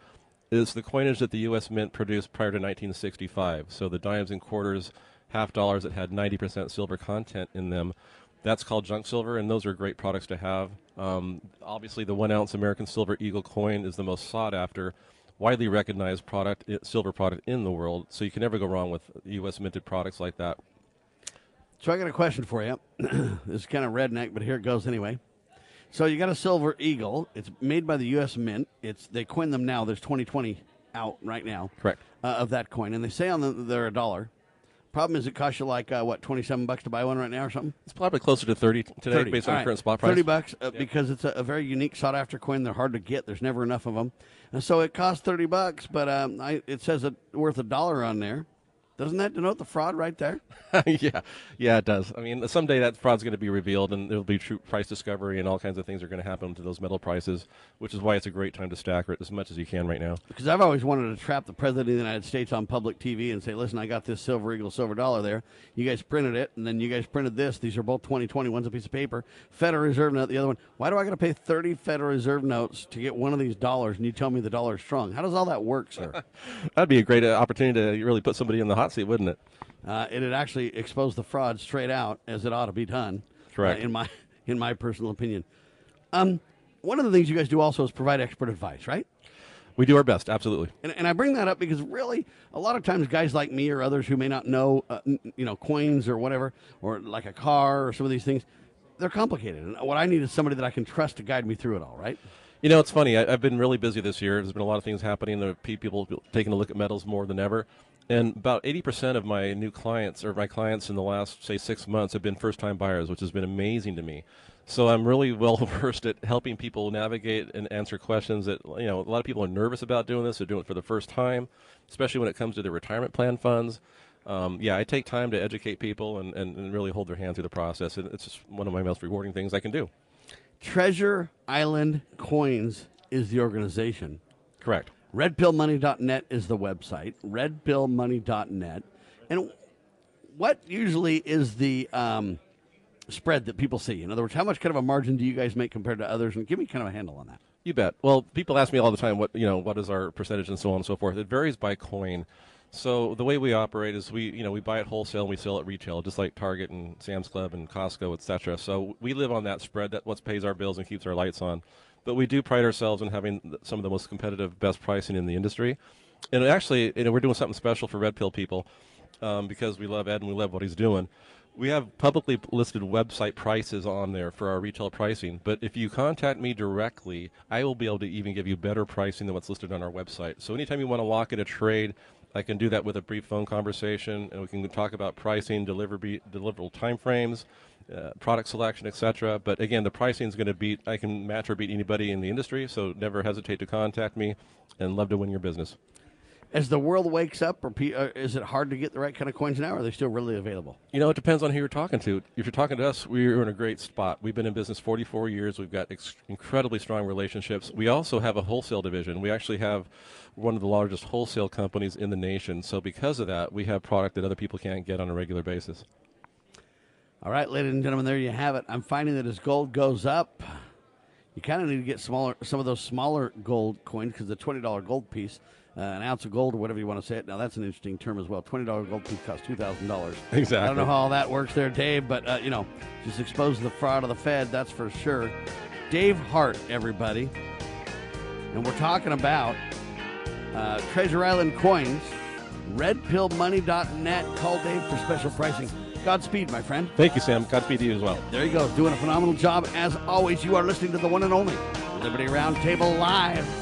is the coinage that the U.S. Mint produced prior to 1965. So the dimes and quarters, half dollars that had 90% silver content in them. That's called junk silver, and those are great products to have. Um, obviously, the one ounce American Silver Eagle coin is the most sought after, widely recognized product, silver product in the world. So you can never go wrong with U.S. minted products like that. So I got a question for you. *clears throat* this is kind of redneck, but here it goes anyway. So you got a silver eagle. It's made by the U.S. Mint. It's they coin them now. There's 2020 out right now. Correct. Uh, of that coin, and they say on the, they're a dollar. Problem is, it costs you like uh, what twenty seven bucks to buy one right now, or something. It's probably closer to thirty today, 30. based on right. current spot price. Thirty bucks uh, because it's a, a very unique, sought after coin. They're hard to get. There's never enough of them, and so it costs thirty bucks. But um, I, it says it worth a dollar on there. Doesn't that denote the fraud right there? *laughs* yeah, yeah, it does. I mean, someday that fraud's going to be revealed, and there'll be true price discovery, and all kinds of things are going to happen to those metal prices. Which is why it's a great time to stack it as much as you can right now. Because I've always wanted to trap the president of the United States on public TV and say, "Listen, I got this silver eagle, silver dollar there. You guys printed it, and then you guys printed this. These are both 2020. One's a piece of paper. Federal Reserve note. The other one. Why do I got to pay 30 Federal Reserve notes to get one of these dollars? And you tell me the dollar's strong. How does all that work, sir? *laughs* That'd be a great uh, opportunity to really put somebody in the hot seat, wouldn't it? Uh, it'd actually expose the fraud straight out, as it ought to be done. Correct. uh, in my *laughs* in my personal opinion. Um, one of the things you guys do also is provide expert advice, right? We do our best, absolutely. And, and I bring that up because really, a lot of times, guys like me or others who may not know, uh, n- you know, coins or whatever, or like a car or some of these things, they're complicated. And what I need is somebody that I can trust to guide me through it all, right? You know, it's funny. I, I've been really busy this year. There's been a lot of things happening. There people taking a look at metals more than ever. And about 80% of my new clients, or my clients in the last, say, six months, have been first time buyers, which has been amazing to me. So I'm really *laughs* well versed at helping people navigate and answer questions that, you know, a lot of people are nervous about doing this. They're doing it for the first time, especially when it comes to their retirement plan funds. Um, yeah, I take time to educate people and, and, and really hold their hand through the process. And it's just one of my most rewarding things I can do. Treasure Island Coins is the organization. Correct. Redpillmoney.net is the website. Redpillmoney.net. And what usually is the um, spread that people see? In other words, how much kind of a margin do you guys make compared to others? And give me kind of a handle on that. You bet. Well, people ask me all the time what you know what is our percentage and so on and so forth. It varies by coin. So the way we operate is we you know we buy it wholesale and we sell it retail, just like Target and Sam's Club and Costco, etc. So we live on that spread. That what pays our bills and keeps our lights on. But we do pride ourselves on having some of the most competitive, best pricing in the industry. And actually, you know, we're doing something special for Red Pill people um, because we love Ed and we love what he's doing. We have publicly listed website prices on there for our retail pricing, but if you contact me directly, I will be able to even give you better pricing than what's listed on our website. So anytime you want to lock in a trade, I can do that with a brief phone conversation, and we can talk about pricing, deliverable timeframes, uh, product selection, etc. But again, the pricing is going to beat. I can match or beat anybody in the industry, so never hesitate to contact me, and love to win your business. As the world wakes up, or pe- uh, is it hard to get the right kind of coins now? Or are they still really available? You know, it depends on who you're talking to. If you're talking to us, we're in a great spot. We've been in business 44 years. We've got ex- incredibly strong relationships. We also have a wholesale division. We actually have one of the largest wholesale companies in the nation. So because of that, we have product that other people can't get on a regular basis. All right, ladies and gentlemen, there you have it. I'm finding that as gold goes up, you kind of need to get smaller, some of those smaller gold coins because the twenty dollar gold piece, uh, an ounce of gold or whatever you want to say it. Now that's an interesting term as well. Twenty dollar gold piece costs two thousand dollars. Exactly. I don't know how all that works there, Dave, but uh, you know, just expose the fraud of the Fed. That's for sure. Dave Hart, everybody, and we're talking about uh, Treasure Island coins. RedPillMoney.net. Call Dave for special pricing. Godspeed, my friend. Thank you, Sam. Godspeed to you as well. There you go, doing a phenomenal job. As always, you are listening to the one and only Liberty Roundtable Live.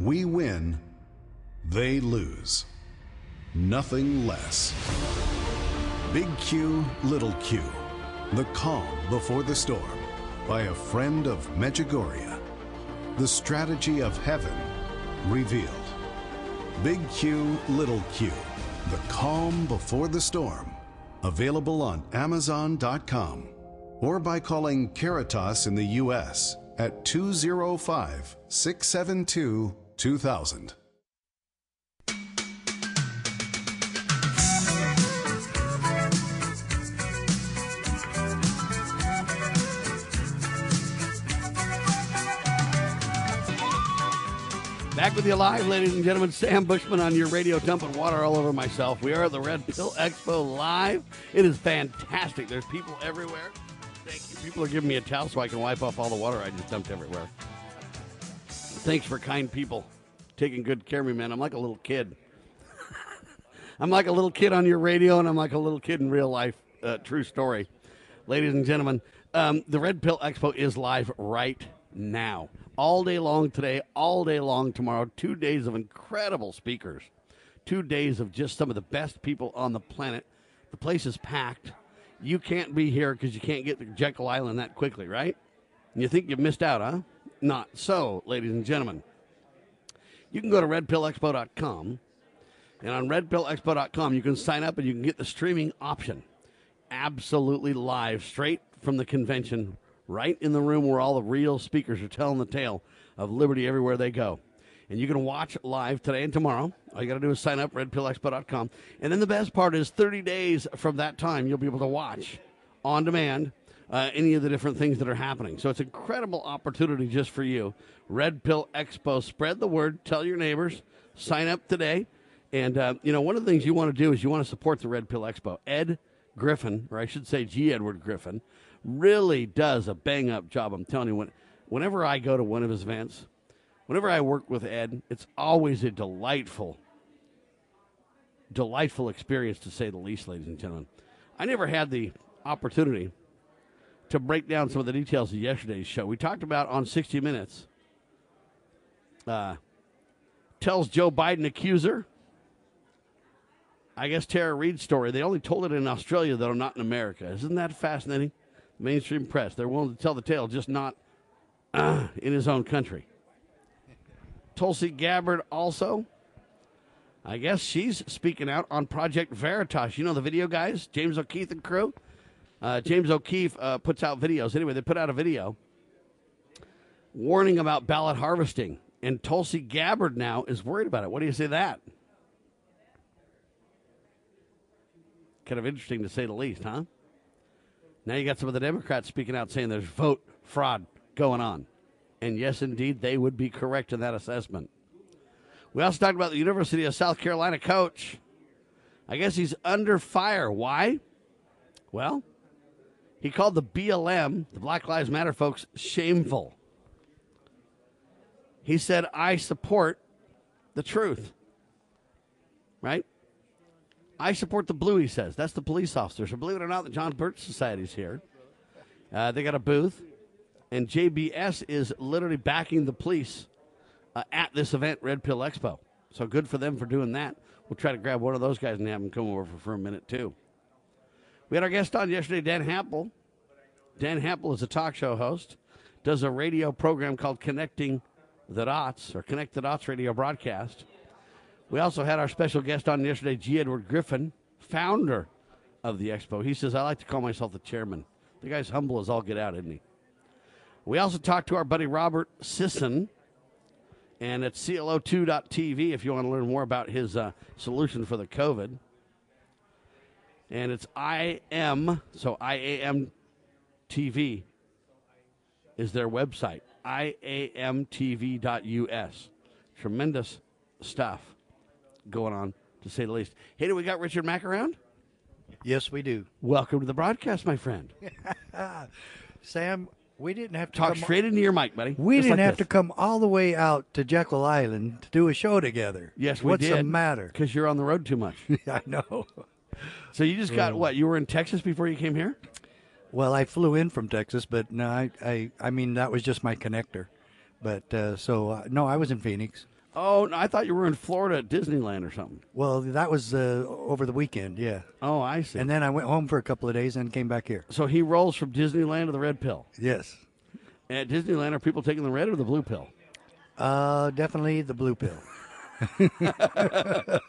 We win, they lose. Nothing less. Big Q, Little Q. The Calm Before the Storm by a friend of Medjugorje. The Strategy of Heaven Revealed. Big Q, Little Q. The Calm Before the Storm. Available on Amazon.com or by calling Caritas in the U.S. at 205 672 2000. Back with you live, ladies and gentlemen. Sam Bushman on your radio, dumping water all over myself. We are at the Red Pill Expo live. It is fantastic. There's people everywhere. Thank you. People are giving me a towel so I can wipe off all the water I just dumped everywhere. Thanks for kind people taking good care of me, man. I'm like a little kid. I'm like a little kid on your radio, and I'm like a little kid in real life. Uh, true story. Ladies and gentlemen, um, the Red Pill Expo is live right now. All day long today, all day long tomorrow. Two days of incredible speakers. Two days of just some of the best people on the planet. The place is packed. You can't be here because you can't get to Jekyll Island that quickly, right? And you think you've missed out, huh? Not so, ladies and gentlemen. You can go to redpillexpo.com, and on redpillexpo.com, you can sign up and you can get the streaming option. Absolutely live, straight from the convention, right in the room where all the real speakers are telling the tale of liberty everywhere they go. And you can watch live today and tomorrow. All you got to do is sign up, redpillexpo.com. And then the best part is 30 days from that time, you'll be able to watch on demand uh, any of the different things that are happening. So it's an incredible opportunity just for you. Red Pill Expo. Spread the word. Tell your neighbors. Sign up today. And, uh, you know, one of the things you want to do is you want to support the Red Pill Expo. Ed Griffin, or I should say G. Edward Griffin, really does a bang up job. I'm telling you, when, whenever I go to one of his events, whenever I work with Ed, it's always a delightful, delightful experience to say the least, ladies and gentlemen. I never had the opportunity to break down some of the details of yesterday's show. We talked about on 60 Minutes. Uh, tells Joe Biden accuser. I guess Tara Reade's story. They only told it in Australia, though, not in America. Isn't that fascinating? Mainstream press. They're willing to tell the tale, just not uh, in his own country. Tulsi Gabbard also. I guess she's speaking out on Project Veritas. You know the video guys, James O'Keefe and crew. Uh, James O'Keefe uh, puts out videos. Anyway, they put out a video warning about ballot harvesting, and Tulsi Gabbard now is worried about it. What do you say to that? Kind of interesting to say the least, huh? Now you got some of the Democrats speaking out saying there's vote fraud going on. And yes, indeed, they would be correct in that assessment. We also talked about the University of South Carolina coach. I guess he's under fire. Why? Well, he called the BLM, the Black Lives Matter folks, shameful. He said, I support the truth. Right? I support the blue, he says. That's the police officers. So believe it or not, the John Birch Society's here. Uh, they got a booth, and JBS is literally backing the police uh, at this event, Red Pill Expo. So good for them for doing that. We'll try to grab one of those guys and have them come over for, for a minute, too. We had our guest on yesterday, Dan Hampel. Dan Hampel is a talk show host, does a radio program called Connecting the Dots, or Connect the Dots radio broadcast. We also had our special guest on yesterday, G. Edward Griffin, founder of the expo. He says, I like to call myself the chairman. The guy's humble as all get out, isn't he? We also talked to our buddy Robert Sisson, and at CLO2.tv if you want to learn more about his uh, solution for the COVID. And it's I am, so I A M TV is their website. IAMTV.us. Tremendous stuff going on, to say the least. Hey, do we got Richard Mack around? Yes, we do. Welcome to the broadcast, my friend. *laughs* Sam, we didn't have to Talk straight into your mic, buddy. We Just didn't like have this. to come all the way out to Jekyll Island to do a show together. Yes, we What's did. What's the matter? Because you're on the road too much. *laughs* I know. So you just got Oh. what? You were in Texas before you came here? Well, I flew in from Texas, but no, I, I, I mean that was just my connector. But uh, so uh, no, I was in Phoenix. Oh, no, I thought you were in Florida at Disneyland or something. Well, that was uh, over the weekend, yeah. Oh, I see. And then I went home for a couple of days and came back here. So he rolls from Disneyland to the red pill. Yes. And at Disneyland, are people taking the red or the blue pill? Uh, definitely the blue pill. *laughs*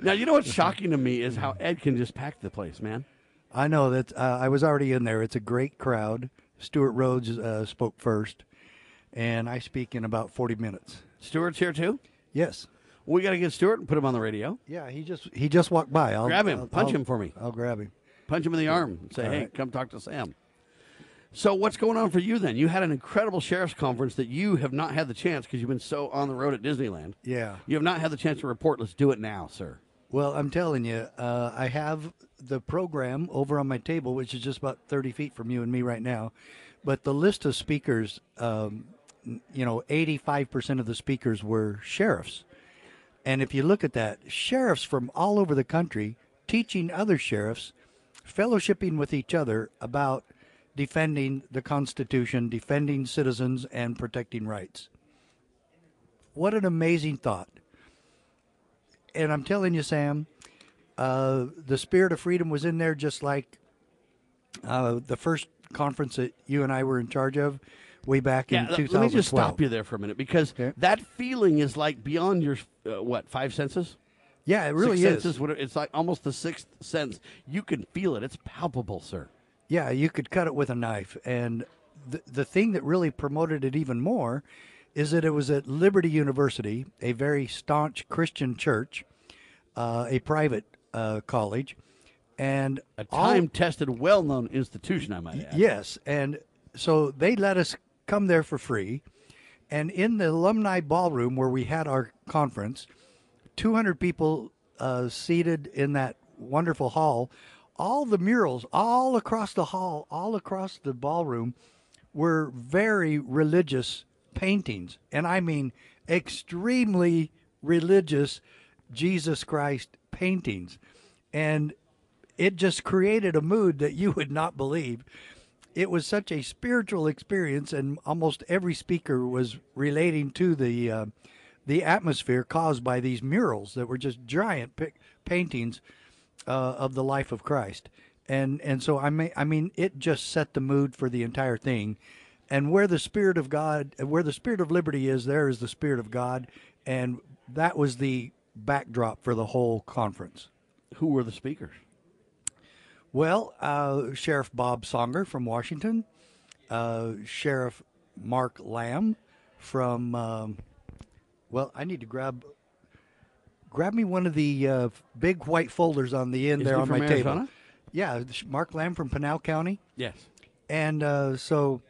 Now, you know what's shocking to me is how Ed can just pack the place, man. I know that uh, I was already in there. It's a great crowd. Stewart Rhodes uh, spoke first, and I speak in about forty minutes. Stewart's here too. Yes. We got to get Stewart and put him on the radio. Yeah, he just he just walked by. I'll grab him, I'll- punch I'll- him for me. I'll grab him. Punch him in the arm and say, All "Hey, right. come talk to Sam." So, what's going on for you then? You had an incredible sheriff's conference that you have not had the chance because you've been so on the road at Disneyland. Yeah. You have not had the chance to report. Let's do it now, sir. Well, I'm telling you, uh, I have the program over on my table, which is just about 30 feet from you and me right now. But the list of speakers, um, you know, 85% of the speakers were sheriffs. And if you look at that, sheriffs from all over the country teaching other sheriffs, fellowshipping with each other about defending the Constitution, defending citizens, and protecting rights. What an amazing thought and I'm telling you, Sam, uh, the spirit of freedom was in there, just like uh, the first conference that you and I were in charge of way back Yeah, in let- 2012. let me just stop you there for a minute because that feeling is like beyond your uh, what five senses. Yeah, it really Six is. senses, It's like almost the sixth sense. You can feel it. It's palpable, sir. Yeah, you could cut it with a knife. And the, the thing that really promoted it even more is that it was at Liberty University, a very staunch Christian church, uh, a private uh, college, and A time-tested, well-known institution, I might add. Yes, and so they let us come there for free. And in the alumni ballroom where we had our conference, 200 people uh, seated in that wonderful hall. All the murals, all across the hall, all across the ballroom, were very religious paintings. And I mean extremely religious Jesus Christ paintings. And it just created a mood that you would not believe. It was such a spiritual experience, and almost every speaker was relating to the uh, the atmosphere caused by these murals that were just giant paintings uh, of the life of Christ. And and so I may, I mean it just set the mood for the entire thing. And where the spirit of God, where the spirit of liberty is, there is the spirit of God, and that was the backdrop for the whole conference. Who were the speakers? Well, uh, Sheriff Bob Songer from Washington, uh, Sheriff Mark Lamb from. Um, well, I need to grab grab me one of the uh, big white folders on the end Is there on my table. Yeah, Mark Lamb from Pinal County. Yes. And uh, so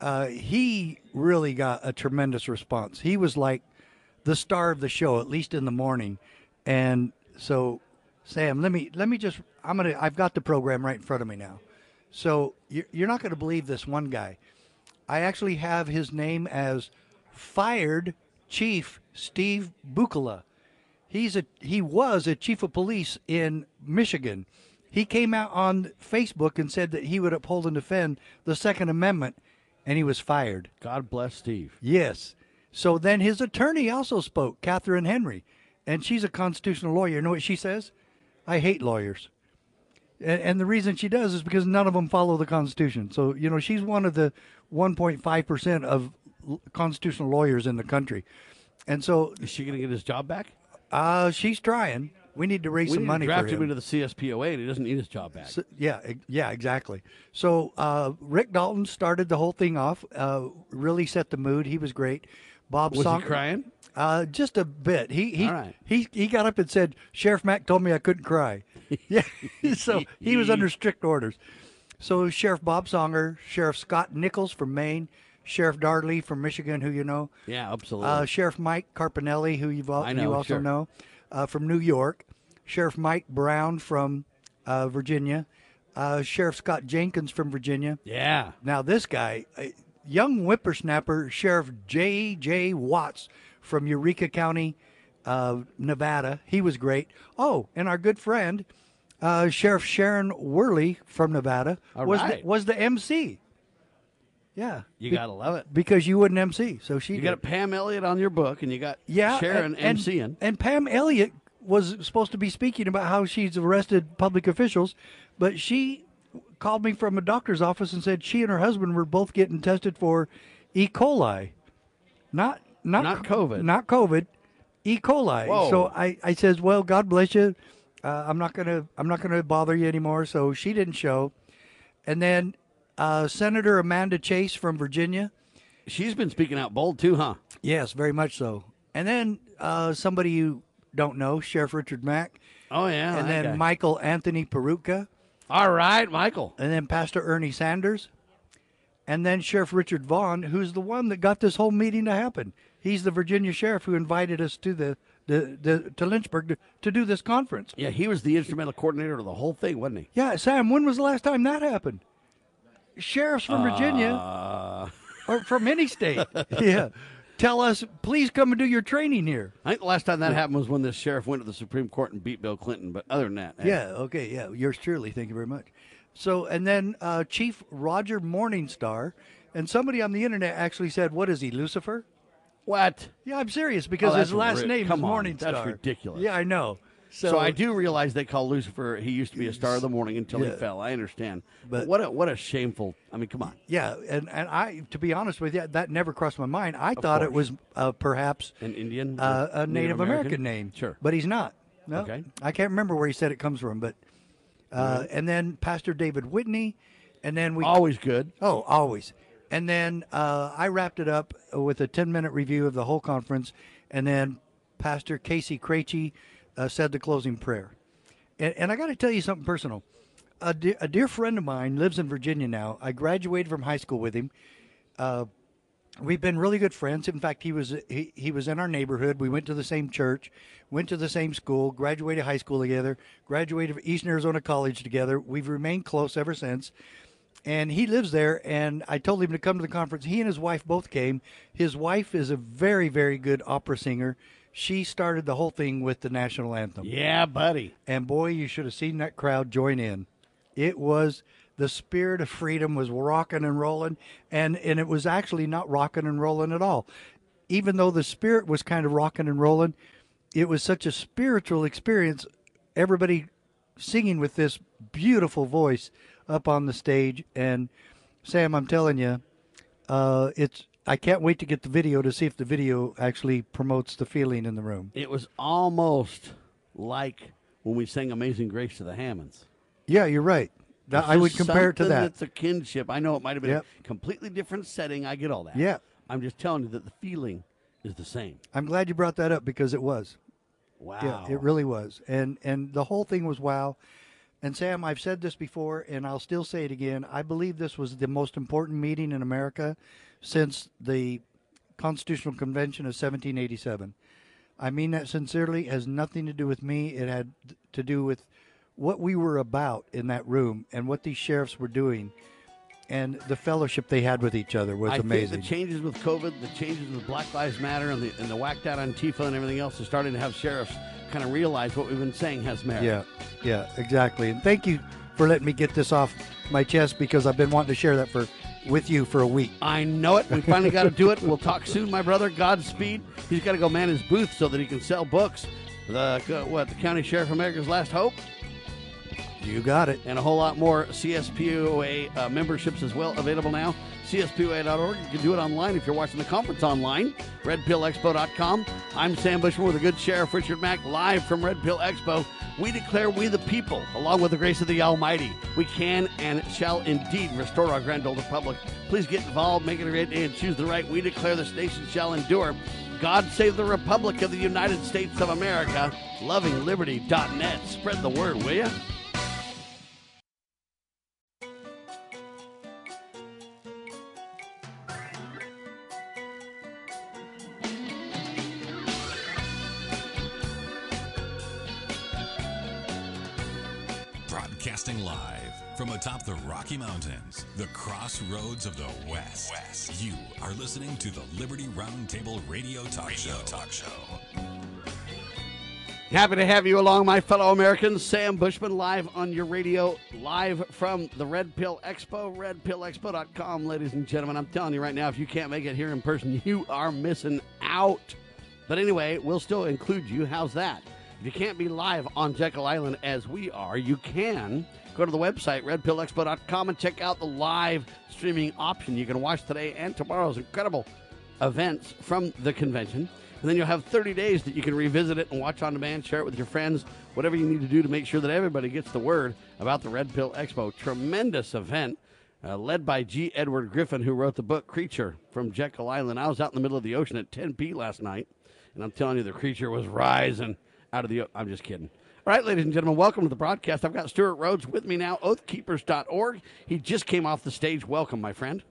uh, he really got a tremendous response. He was like the star of the show, at least in the morning. And so, Sam, let me let me just I'm gonna I've got the program right in front of me now. So you're, you're not going to believe this one guy. I actually have his name as fired Chief Steve Bukala. He's a he was a chief of police in Michigan. He came out on Facebook and said that he would uphold and defend the Second Amendment, and he was fired. God bless Steve. Yes. So then his attorney also spoke, Catherine Henry, and she's a constitutional lawyer. You know what she says? I hate lawyers. And, and the reason she does is because none of them follow the Constitution. So, you know, she's one of the 1.5% of constitutional lawyers in the country. And so. Is she going to get his job back? Uh, she's trying. We need to raise we some money to draft for him. him into the CSPOA, and he doesn't need his job back. So- yeah, yeah, exactly. So uh, Rick Dalton started the whole thing off. Uh, really set the mood. He was great. Bob Was he Song- crying? Uh, just a bit. He he, right. he he got up and said, "Sheriff Mack told me I couldn't cry." *laughs* yeah. *laughs* so he was under strict orders. So Sheriff Bob Songer, Sheriff Scott Nichols from Maine, Sheriff Dar Leaf from Michigan, who you know, Yeah, absolutely. uh, Sheriff Mike Carpinelli, who you've al- I know, you also sure. know, uh, from New York, Sheriff Mike Brown from uh, Virginia, uh, Sheriff Scott Jenkins from Virginia. Yeah. Now this guy, young whippersnapper, Sheriff J. J. Watts from Eureka County, uh, Nevada. He was great. Oh, and our good friend, uh, Sheriff Sharon Wehrly from Nevada, All was right. the, was the MC. Yeah, You Be- gotta love it. because you wouldn't MC, so she You did. got Pam Elliott on your book, and you got Yeah, Sharon and, MCing. and, and Pam Elliott was supposed to be speaking about how she's arrested public officials, but she called me from a doctor's office and said she and her husband were both getting tested for E. coli, not not Not COVID. not COVID, E. coli. Whoa. So I I says, well, God bless you. Uh, I'm not gonna I'm not gonna bother you anymore. So she didn't show, and then uh, Senator Amanda Chase from Virginia. She's been speaking out bold too, huh? Yes, very much so. And then uh, somebody you don't know, Sheriff Richard Mack. Oh yeah, and then guy. Michael Anthony Peroutka. All right, Michael. And then Pastor Ernie Sanders. And then Sheriff Richard Vaughn, who's the one that got this whole meeting to happen. He's the Virginia sheriff who invited us to the, the, the to Lynchburg to, to do this conference. Yeah, he was the instrumental coordinator of the whole thing, wasn't he? Yeah, Sam, when was the last time that happened? Sheriffs from Virginia Uh, or from any state. *laughs* yeah. Tell us, please come and do your training here. I think the last time that happened was when this sheriff went to the Supreme Court and beat Bill Clinton. But other than that, hey. Yeah, okay, yeah. Yours truly. Thank you very much. So, and then uh, Chief Roger Morningstar, and somebody on the internet actually said, What is he, Lucifer? What? Yeah, I'm serious because Oh, his last ri- name come is on, Morningstar. that's ridiculous. Yeah, I know. So, So, I do realize they call Lucifer. He used to be a star of the morning until he fell. I understand, but, But- what a what a shameful. I mean, come on. Yeah, and, and I, to be honest with you, that never crossed my mind. I thought it was uh, perhaps An Indian, uh, a Native Native American, American? name. Sure. But he's not. No. Okay. I can't remember where he said it comes from, but. Uh, And then Pastor David Whitney, and then we Always good. Oh, always. And then uh, I wrapped it up with a 10 minute review of the whole conference. And then Pastor Casey Krejci uh, said the closing prayer. And, and I got to tell you something personal. A, de- a dear friend of mine lives in Virginia now. I graduated from high school with him. Uh, we've been really good friends. In fact, he was he, he was in our neighborhood. We went to the same church, went to the same school, graduated high school together, graduated Eastern Arizona College together. We've remained close ever since. And he lives there, and I told him to come to the conference. He and his wife both came. His wife is a very, very good opera singer. She started the whole thing with the national anthem. Yeah, buddy. And boy, you should have seen that crowd join in. It was the spirit of freedom was rocking and rolling, and and it was actually not rocking and rolling at all. Even though the spirit was kind of rocking and rolling, it was such a spiritual experience. Everybody singing with this beautiful voice up on the stage, and Sam, I'm telling you, uh, it's. I can't wait to get the video to see if the video actually promotes the feeling in the room. It was almost like when we sang "Amazing Grace" to the Hammonds. Yeah, you're right. That- I would compare it to that. It's a kinship. I know it might have been Yep. a completely different setting. I get all that. Yeah. I'm just telling you that the feeling is the same. I'm glad you brought that up because it was. Wow. Yeah, it really was. And and the whole thing was wow. And Sam, I've said this before and I'll still say it again. I believe this was the most important meeting in America since the Constitutional Convention of 1787. I mean that sincerely. It has nothing to do with me. It had to do with what we were about in that room and what these sheriffs were doing and the fellowship they had with each other was I amazing. think the changes with COVID, the changes with Black Lives Matter, and the and the whacked out Antifa and everything else is starting to have sheriffs kind of realize what we've been saying has merit. Yeah, yeah, exactly. And thank you for letting me get this off my chest because I've been wanting to share that for with you for a week. I know it. We finally got to do it. We'll talk soon, my brother. Godspeed. He's got to go man his booth so that he can sell books. The uh, what? The county sheriff, of America's Last Hope. You got it. And a whole lot more CSPOA uh, memberships as well available now. CSPOA.org. You can do it online if you're watching the conference online. RedPillExpo.com. I'm Sam Bushman with a good Sheriff Richard Mack live from Red Pill Expo. We declare we the people, along with the grace of the Almighty, we can and shall indeed restore our grand old republic. Please get involved, make it a great day, and choose the right. We declare this nation shall endure. God save the Republic of the United States of America. LovingLiberty.net. Spread the word, will you? Broadcasting live from atop the Rocky Mountains, the crossroads of the West. West. You are listening to the Liberty Roundtable Radio Talk Show. Talk Show. Happy to have you along, my fellow Americans. Sam Bushman live on your radio, live from the Red Pill Expo, redpillexpo.com. Ladies and gentlemen, I'm telling you right now, if you can't make it here in person, you are missing out. But anyway, we'll still include you. How's that? If you can't be live on Jekyll Island as we are, you can go to the website, redpillexpo.com, and check out the live streaming option. You can watch today and tomorrow's incredible events from the convention. And then you'll have 30 days that you can revisit it and watch on demand, share it with your friends, whatever you need to do to make sure that everybody gets the word about the Red Pill Expo. Tremendous event. Uh, led by G. Edward Griffin, who wrote the book Creature from Jekyll Island. I was out in the middle of the ocean at 10 p last night, and I'm telling you, the creature was rising out of the. I'm just kidding. All right, ladies and gentlemen, welcome to the broadcast. I've got Stewart Rhodes with me now, oathkeepers.org. He just came off the stage. Welcome, my friend.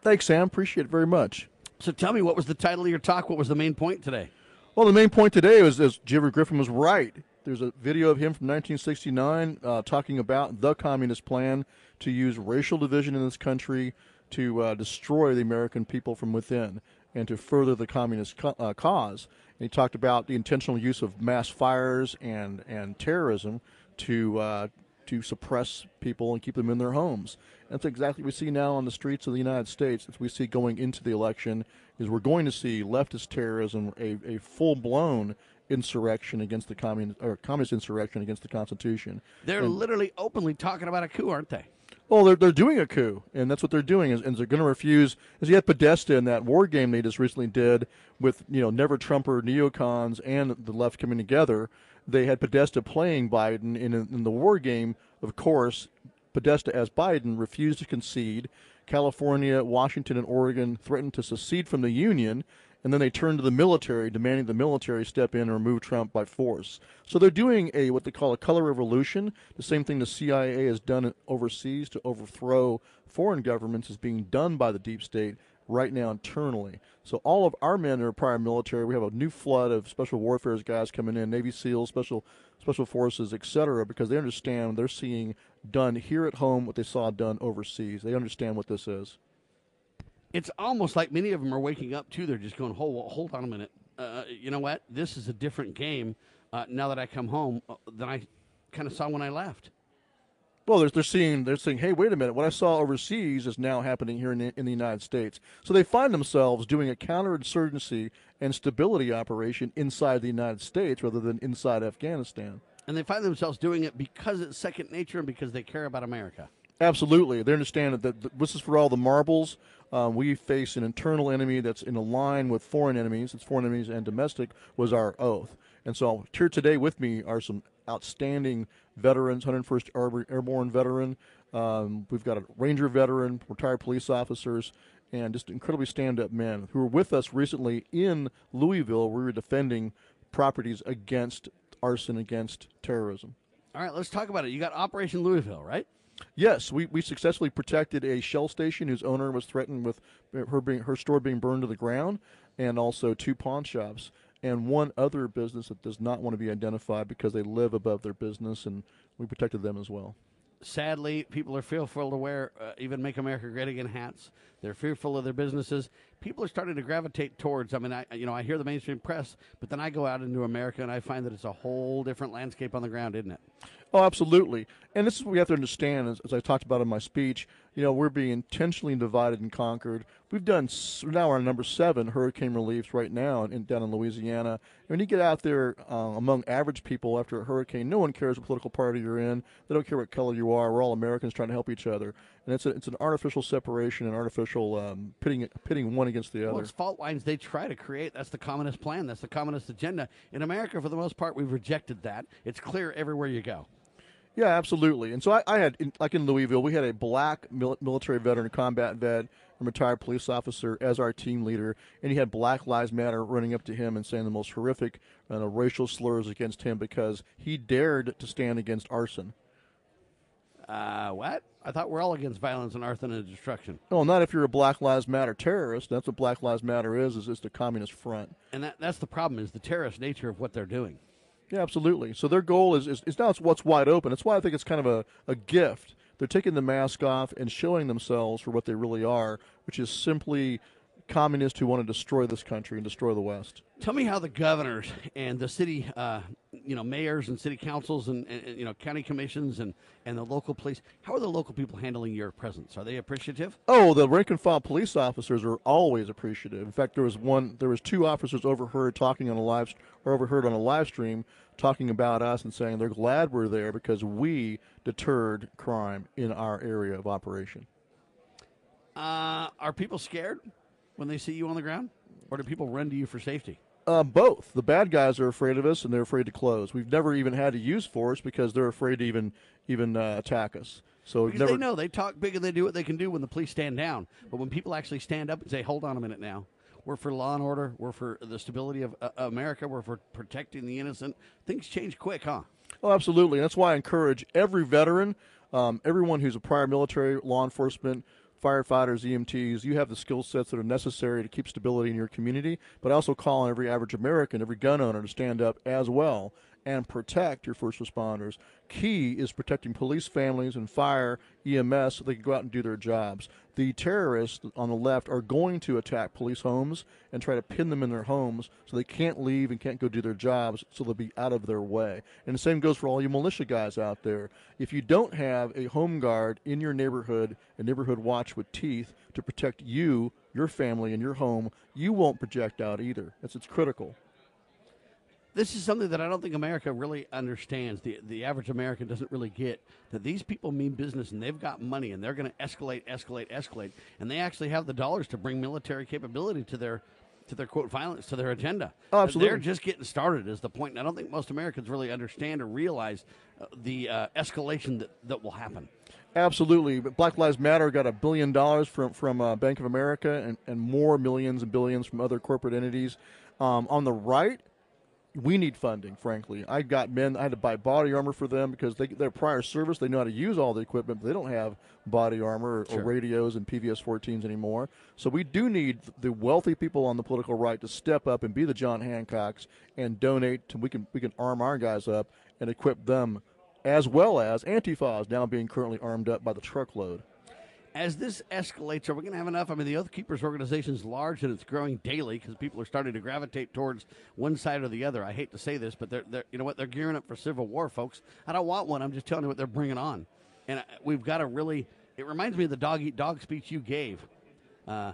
Thanks, Sam. Appreciate it very much. So tell me, what was the title of your talk? What was the main point today? Well, the main point today was, is Jiver Griffin was right. There's a video of him from 1969 uh, talking about the communist plan to use racial division in this country to uh, destroy the American people from within and to further the communist co- uh, cause. And he talked about the intentional use of mass fires and and terrorism to uh, to suppress people and keep them in their homes. That's exactly what we see now on the streets of the United States. As we see going into the election, is we're going to see leftist terrorism, a, a full blown insurrection against the communist or communist insurrection against the Constitution. They're And- literally openly talking about a coup, aren't they? Well, they're, they're doing a coup, and that's what they're doing. Is, and they're going to refuse. As you had Podesta in that war game they just recently did with you know never Trumper neocons and the left coming together. They had Podesta playing Biden in, in the war game. Of course, Podesta as Biden refused to concede. California, Washington, and Oregon threatened to secede from the Union, and then they turn to the military, demanding the military step in and remove Trump by force. So they're doing a what they call a color revolution. The same thing the CIA has done overseas to overthrow foreign governments is being done by the deep state right now internally. So all of our men are prior military. We have a new flood of special warfare guys coming in, Navy SEALs, special special forces, etc., because they understand they're seeing done here at home what they saw done overseas. They understand what this is. It's almost like many of them are waking up too. They're just going, hold, hold on a minute. Uh, you know what? This is a different game uh, now that I come home uh, than I kind of saw when I left. Well, they're, they're seeing they're saying, "Hey, wait a minute! What I saw overseas is now happening here in the, in the United States." So they find themselves doing a counterinsurgency and stability operation inside the United States rather than inside Afghanistan. And they find themselves doing it because it's second nature and because they care about America. Absolutely, they understand that th- this is for all the marbles. Um, we face an internal enemy that's in a line with foreign enemies. It's foreign enemies and domestic was our oath. And so here today with me are some outstanding veterans, 101st Airborne veteran. Um, we've got a Ranger veteran, retired police officers, and just incredibly stand-up men who were with us recently in Louisville. where We were defending properties against arson, against terrorism. All right, let's talk about it. You got Operation Louisville, right? Yes, we, we successfully protected a shell station whose owner was threatened with her being her store being burned to the ground, and also two pawn shops and one other business that does not want to be identified because they live above their business, and we protected them as well. Sadly, people are fearful to wear uh, even "Make America Great Again" hats. They're fearful of their businesses. People are starting to gravitate towards. I mean, I you know I hear the mainstream press, but then I go out into America and I find that it's a whole different landscape on the ground, isn't it? Oh, absolutely. And this is what we have to understand, as, as I talked about in my speech. You know, we're being intentionally divided and conquered. We've done now on number seven hurricane reliefs right now in, down in Louisiana. When you get out there uh, among average people after a hurricane, no one cares what political party you're in. They don't care what color you are. We're all Americans trying to help each other, and it's a, it's an artificial separation and artificial um, pitting pitting one against the other. Well, it's fault lines they try to create. That's the communist plan. That's the communist agenda. In America, for the most part, we've rejected that. It's clear everywhere you go. Yeah, absolutely. And so I, I had, in, like in Louisville, we had a black mil- military veteran, combat vet, and retired police officer as our team leader, and he had Black Lives Matter running up to him and saying the most horrific uh, racial slurs against him because he dared to stand against arson. Uh, what? I thought we're all against violence and arson and destruction. No, not if you're a Black Lives Matter terrorist. That's what Black Lives Matter is. Is it's the communist front. And that, that's the problem is the terrorist nature of what they're doing. Yeah, absolutely. So their goal is, is, is now it's what's wide open. That's why I think it's kind of a, a gift. They're taking the mask off and showing themselves for what they really are, which is simply communists who want to destroy this country and destroy the West. Tell me how the governors and the city, uh, you know, mayors and city councils and, and, and, you know county commissions and, and the local police. How are the local people handling your presence? Are they appreciative? Oh, the rank and file police officers are always appreciative. In fact, there was one, there was two officers overheard talking on a live or overheard on a live stream talking about us and saying they're glad we're there because we deterred crime in our area of operation. Uh, are people scared when they see you on the ground, or do people run to you for safety? Uh, both. The bad guys are afraid of us, and they're afraid to close. We've never even had to use force because they're afraid to even even uh, attack us. So Because never. they know they talk big and they do what they can do when the police stand down. But when people actually stand up and say, "Hold on a minute now," we're for law and order, we're for the stability of uh, America, we're for protecting the innocent. Things change quick, huh? Oh, absolutely. That's why I encourage every veteran, um, everyone who's a prior military, law enforcement, firefighters, EMTs, you have the skill sets that are necessary to keep stability in your community, but I also call on every average American, every gun owner to stand up as well and protect your first responders. Key is protecting police families and fire, EMS, so they can go out and do their jobs. The terrorists on the left are going to attack police homes and try to pin them in their homes so they can't leave and can't go do their jobs, so they'll be out of their way. And the same goes for all you militia guys out there. If you don't have a home guard in your neighborhood, a neighborhood watch with teeth to protect you, your family, and your home, you won't project out either. It's, it's critical. This is something that I don't think America really understands. The the average American doesn't really get that these people mean business and they've got money and they're going to escalate, escalate, escalate, and they actually have the dollars to bring military capability to their to their quote violence to their agenda. Oh, absolutely. They're just getting started is the point. And I don't think most Americans really understand or realize uh, the uh, escalation that, that will happen. Absolutely, but Black Lives Matter got a billion dollars from from uh, Bank of America and, and more millions and billions from other corporate entities. Um, on the right, we need funding. Frankly, I got men. I had to buy body armor for them because they, their prior service, they know how to use all the equipment, but they don't have body armor or, Sure. or radios and PVS 14s anymore. So we do need the wealthy people on the political right to step up and be the John Hancocks and donate. To, we can we can arm our guys up and equip them, as well as Antifa is now being currently armed up by the truckload. As this escalates, are we going to have enough? I mean, the Oath Keepers organization is large and it's growing daily because people are starting to gravitate towards one side or the other. I hate to say this, but they're, they're you know what? They're gearing up for civil war, folks. I don't want one. I'm just telling you what they're bringing on, and uh, we've got to really. It reminds me of the dog eat dog speech you gave. Uh,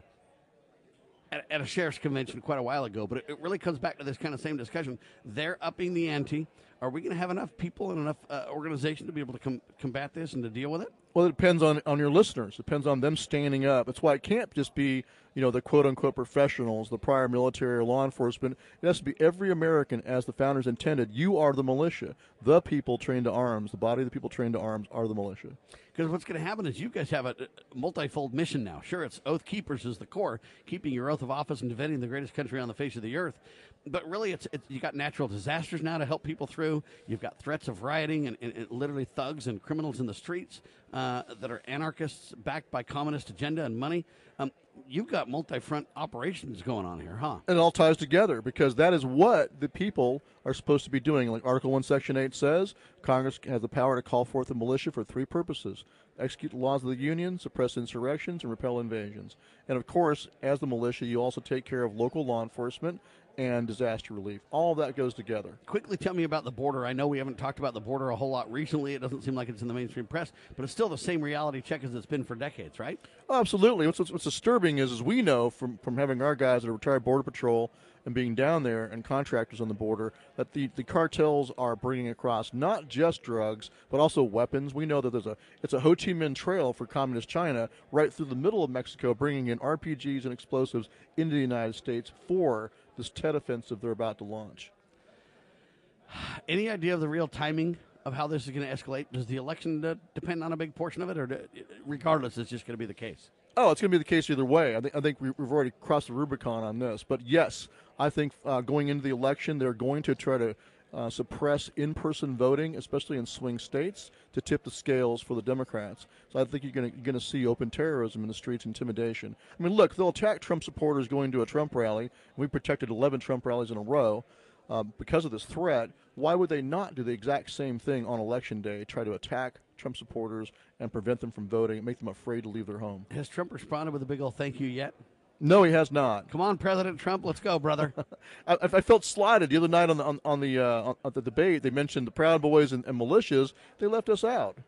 at, at a sheriff's convention quite a while ago, but it, it really comes back to this kind of same discussion. They're upping the ante. Are we going to have enough people and enough uh, organization to be able to com- combat this and to deal with it? Well, it depends on, on your listeners. It depends on them standing up. That's why it can't just be, you know, the quote unquote professionals, the prior military or law enforcement. It has to be every American as the founders intended. You are the militia. The people trained to arms, the body of the people trained to arms are the militia. Because what's going to happen is you guys have a, a multifold mission now. Sure, it's Oath Keepers is the core, keeping your oath of office and defending the greatest country on the face of the earth. But really, it's, it's you got natural disasters now to help people through. You've got threats of rioting and, and, and literally thugs and criminals in the streets uh, that are anarchists backed by communist agenda and money. Um, you've got multi-front operations going on here, huh? It all ties together because that is what the people are supposed to be doing. Like Article 1, Section 8 says, Congress has the power to call forth a militia for three purposes execute the laws of the Union, suppress insurrections, and repel invasions. And of course, as the militia, you also take care of local law enforcement and disaster relief. All that goes together. Quickly tell me about the border. I know we haven't talked about the border a whole lot recently. It doesn't seem like it's in the mainstream press, but it's still the same reality check as it's been for decades, right? Oh, absolutely. What's, what's, what's disturbing is, as we know from, from having our guys at are retired Border Patrol and being down there and contractors on the border that the, the cartels are bringing across not just drugs but also weapons. We know that there's a it's a Ho Chi Minh Trail for communist China right through the middle of Mexico, bringing in RPGs and explosives into the United States for this Tet offensive they're about to launch. *sighs* Any idea of the real timing of how this is going to escalate? Does the election uh, depend on a big portion of it, or do, regardless, it's just going to be the case? Oh, it's going to be the case either way. I, th- I think we, have already crossed the Rubicon on this. But yes, I think uh, going into the election, they're going to try to uh, suppress in person voting, especially in swing states, to tip the scales for the Democrats. So I think you're going to see open terrorism in the streets, intimidation. I mean, look, they'll attack Trump supporters going to a Trump rally. We protected 11 Trump rallies in a row. Uh, because of this threat, why would they not do the exact same thing on election day, try to attack Trump supporters and prevent them from voting make them afraid to leave their home? Has Trump responded with a big old thank you yet? No, he has not. Come on, President Trump, let's go, brother. *laughs* I, I, felt slighted the other night on the on, on the uh, on the debate. They mentioned the Proud Boys and, and militias. They left us out.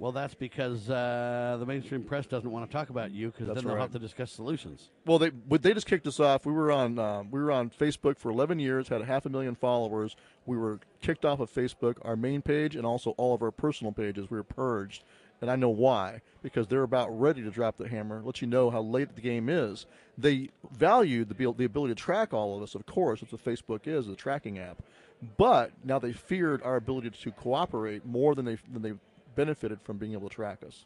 Well, that's because uh, the mainstream press doesn't want to talk about you because then they'll right. have to discuss solutions. Well, they they just kicked us off. We were on uh, we were on Facebook for 11 years, had a half a million followers. We were kicked off of Facebook, our main page, and also all of our personal pages. We were purged, and I know why because they're about ready to drop the hammer. Let you know how late the game is. They valued the the ability to track all of us, of course, as the Facebook is the tracking app, but now they feared our ability to cooperate more than they than they benefited from being able to track us.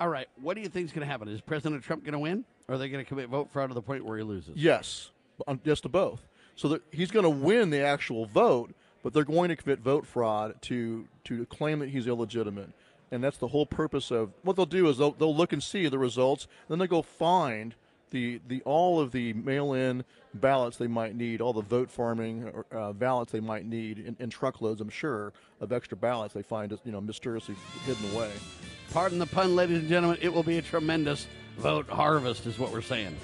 All right, what do you think is going to happen? Is President Trump going to win, or are they going to commit vote fraud to the point where he loses? Yes, um, yes to both. So he's going to win the actual vote, but they're going to commit vote fraud to to claim that he's illegitimate, and that's the whole purpose of what they'll do is they'll they'll look and see the results, then they go find the the all of the mail-in ballots they might need, all the vote farming uh, ballots they might need in, in, truckloads, I'm sure, of extra ballots they find you know mysteriously hidden away. Pardon the pun, ladies and gentlemen. It will be a tremendous vote harvest, is what we're saying.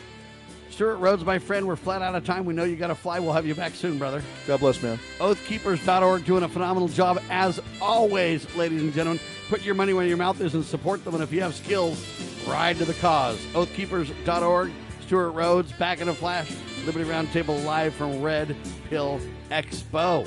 Stewart Rhodes, my friend, we're flat out of time. We know you got to fly. We'll have you back soon, brother. God bless, man. Oathkeepers.org doing a phenomenal job as always, ladies and gentlemen. Put your money where your mouth is and support them. And if you have skills, ride to the cause. Oathkeepers.org. Stewart Rhodes, back in a flash. Liberty Roundtable live from Red Pill Expo.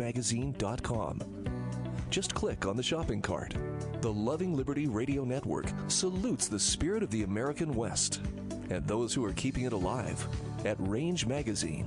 rangemagazine.com. Just click on the shopping cart. The Loving Liberty Radio Network salutes the spirit of the American West and those who are keeping it alive at Range Magazine.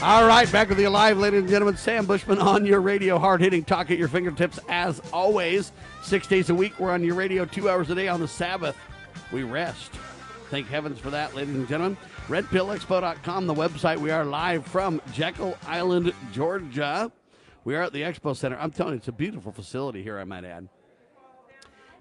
All right, back with you live, ladies and gentlemen. Sam Bushman on your radio, hard hitting talk at your fingertips as always. Six days a week, we're on your radio, two hours a day on the Sabbath. We rest. Thank heavens for that, ladies and gentlemen. RedPillExpo.com, the website. We are live from Jekyll Island, Georgia. We are at the Expo Center. I'm telling you, it's a beautiful facility here, I might add.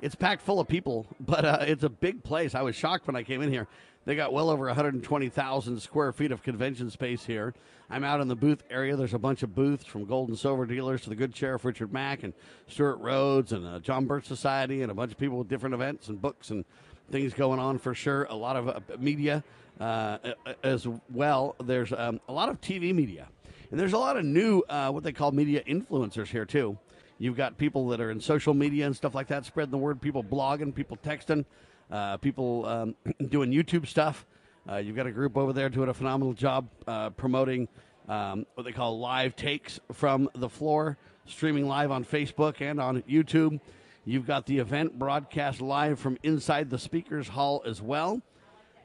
It's packed full of people, *laughs* but uh, it's a big place. I was shocked when I came in here. They got well over 120,000 square feet of convention space here. I'm out in the booth area. There's a bunch of booths from gold and silver dealers to the good sheriff Richard Mack and Stewart Rhodes and uh, John Birch Society and a bunch of people with different events and books and things going on for sure. A lot of uh, media uh, as well. There's um, a lot of TV media. And there's a lot of new, uh, what they call media influencers here, too. You've got people that are in social media and stuff like that, spreading the word, people blogging, people texting, uh, people um, *clears throat* doing YouTube stuff. Uh, you've got a group over there doing a phenomenal job uh, promoting um, what they call live takes from the floor, streaming live on Facebook and on YouTube. You've got the event broadcast live from inside the speakers hall as well.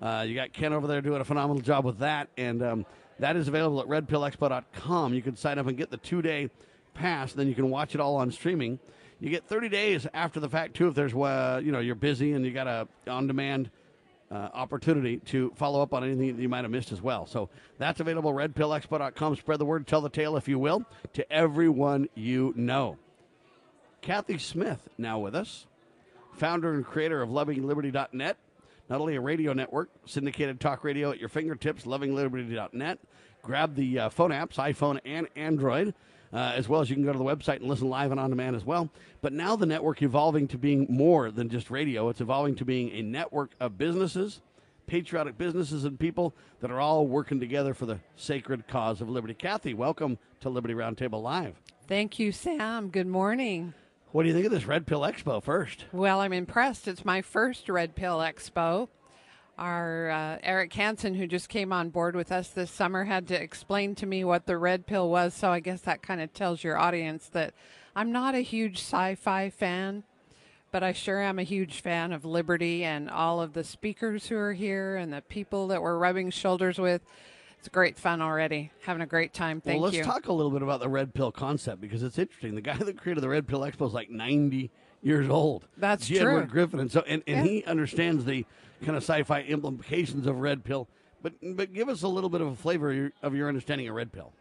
Uh, you got Ken over there doing a phenomenal job with that, and um, that is available at redpillexpo.com. You can sign up and get the two day pass, then you can watch it all on streaming. You get 30 days after the fact too if there's uh, you know you're busy and you got a on demand uh, opportunity to follow up on anything that you might have missed as well. So that's available redpillexpo.com. Spread the word, tell the tale if you will to everyone you know. Kathy Smith now with us, founder and creator of lovingliberty.net, not only a radio network, syndicated talk radio at your fingertips, lovingliberty.net. Grab the uh, phone apps, iPhone and Android. Uh, as well as you can go to the website and listen live and on demand as well. But now the network evolving to being more than just radio. It's evolving to being a network of businesses, patriotic businesses, and people that are all working together for the sacred cause of liberty. Kathy, welcome to Liberty Roundtable Live. Thank you, Sam. Good morning. What do you think of this Red Pill Expo first? Well, I'm impressed. It's my first Red Pill Expo. Our uh, Eric Hansen, who just came on board with us this summer, had to explain to me what the red pill was. So I guess that kind of tells your audience that I'm not a huge sci fi fan, but I sure am a huge fan of liberty and all of the speakers who are here and the people that we're rubbing shoulders with. It's great fun already. Having a great time. Thank well, let's you. talk a little bit about the red pill concept because it's interesting. The guy that created the red pill expo is like 90 years old. That's G. true. Edward Griffin, and so and, and Yeah. he understands the kind of sci-fi implications of red pill. But but give us a little bit of a flavor of your, of your understanding of red pill.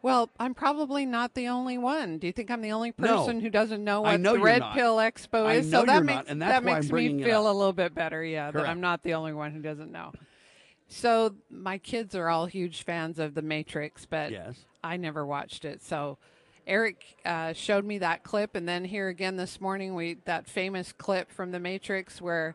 Well, I'm probably not the only one. Do you think I'm the only No. person who doesn't know what know the Red not. Pill Expo I is? know so that makes not, and that's that makes me feel a little bit better. Yeah, Correct. that I'm not the only one who doesn't know. So my kids are all huge fans of The Matrix, but Yes. I never watched it. So Eric uh, showed me that clip, and then here again this morning, we that famous clip from The Matrix where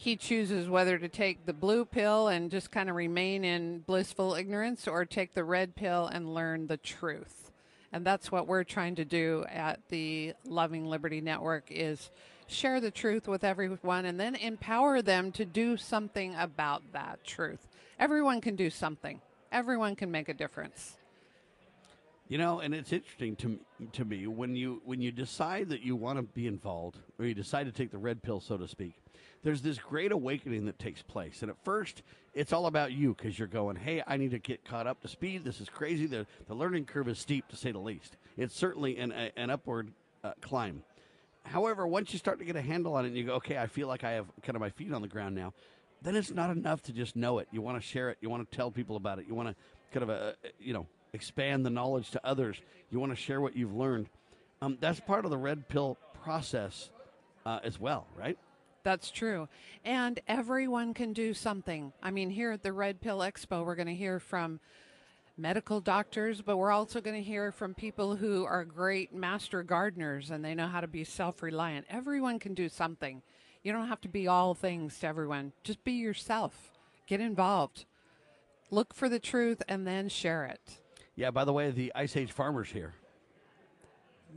he chooses whether to take the blue pill and just kind of remain in blissful ignorance or take the red pill and learn the truth. And that's what we're trying to do at the Loving Liberty Network is share the truth with everyone and then empower them to do something about that truth. Everyone can do something. Everyone can make a difference. You know, and it's interesting to to me when you when you decide that you want to be involved, or you decide to take the red pill, so to speak. There's this great awakening that takes place, and at first it's all about you because you're going, "Hey, I need to get caught up to speed. This is crazy. the The learning curve is steep, to say the least. It's certainly an a, an upward uh, climb. However, once you start to get a handle on it, and you go, "Okay, I feel like I have kind of my feet on the ground now," then it's not enough to just know it. You want to share it. You want to tell people about it. You want to kind of uh, you know expand the knowledge to others. You want to share what you've learned. Um, that's part of the red pill process uh, as well, right? That's true. And everyone can do something. I mean, here at the Red Pill Expo, we're going to hear from medical doctors, but we're also going to hear from people who are great master gardeners and they know how to be self reliant. Everyone can do something. You don't have to be all things to everyone. Just be yourself. Get involved. Look for the truth and then share it. Yeah. By the way, the Ice Age farmer's here.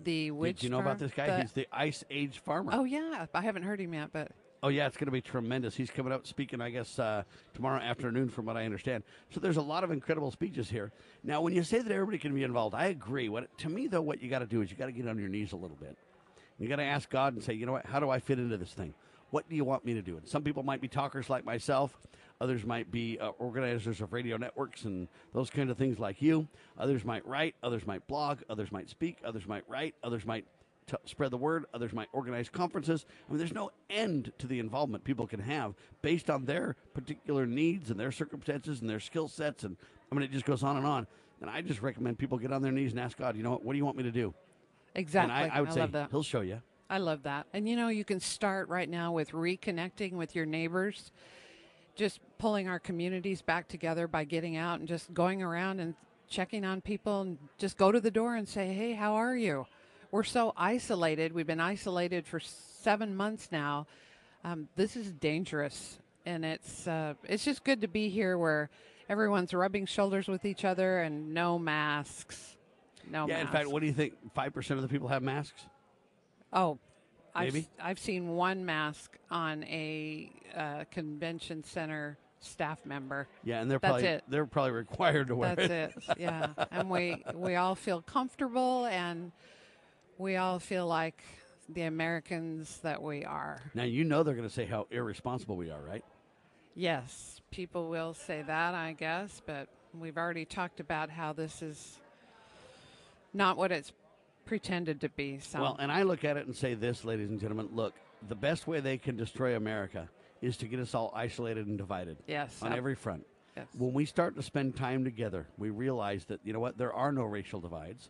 The Did you know about this guy? The- He's the Ice Age farmer. oh yeah, I haven't heard him yet, but Oh yeah, it's going to be tremendous. He's coming up speaking, I guess, uh, tomorrow afternoon, from what I understand. So there's a lot of incredible speeches here. Now, when you say that everybody can be involved, I agree. What to me though, what you got to do is you got to get on your knees a little bit. You got to ask God and say, you know what? How do I fit into this thing? What do you want me to do? And some people might be talkers like myself. Others might be uh, organizers of radio networks and those kind of things like you. Others might write. Others might blog. Others might speak. Others might write. Others might t- spread the word. Others might organize conferences. I mean, there's no end to the involvement people can have based on their particular needs and their circumstances and their skill sets. And I mean, it just goes on and on. And I just recommend people get on their knees and ask God, you know what, what do you want me to do? Exactly. And I, I would I say love that. He'll show you. I love that. And you know, you can start right now with reconnecting with your neighbors, just pulling our communities back together by getting out and just going around and checking on people and just go to the door and say, "Hey, how are you?" We're so isolated. We've been isolated for 7 months now. Um, this is dangerous and it's uh, it's just good to be here where everyone's rubbing shoulders with each other and no masks. No yeah, in fact, what do you think? 5% of the people have masks? Oh, I've, Maybe? I've seen one mask on a uh, convention center staff member. Yeah, and they're That's probably it. they're probably required to wear it. That's it. it. Yeah, and we we all feel comfortable, and we all feel like the Americans that we are. Now you know they're going to say how irresponsible we are, right? Yes, people will say that, I guess, but we've already talked about how this is not what it's pretended to be. So Well, and I look at it and say this, ladies and gentlemen, look, the best way they can destroy America is to get us all isolated and divided. Yes, On every front. Yes. When we start to spend time together, we realize that, you know what, there are no racial divides.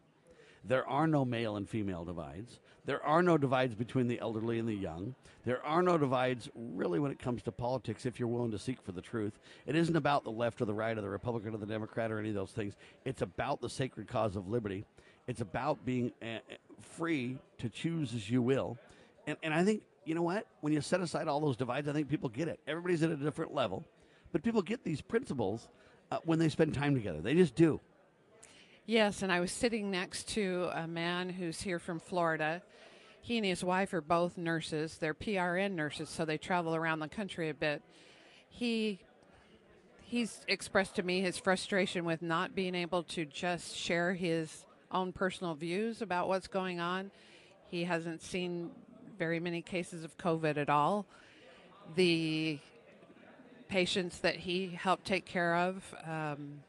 There are no male and female divides. There are no divides between the elderly and the young. There are no divides really when it comes to politics if you're willing to seek for the truth. It isn't about the left or the right or the Republican or the Democrat or any of those things. It's about the sacred cause of liberty. It's about being uh, free to choose as you will. And, and I think, you know what? When you set aside all those divides, I think people get it. Everybody's at a different level. But people get these principles uh, when they spend time together. They just do. Yes, and I was sitting next to a man who's here from Florida. He and his wife are both nurses. They're PRN nurses, so they travel around the country a bit. He he's expressed to me his frustration with not being able to just share his own personal views about what's going on. He hasn't seen very many cases of COVID at all. The patients that he helped take care of um,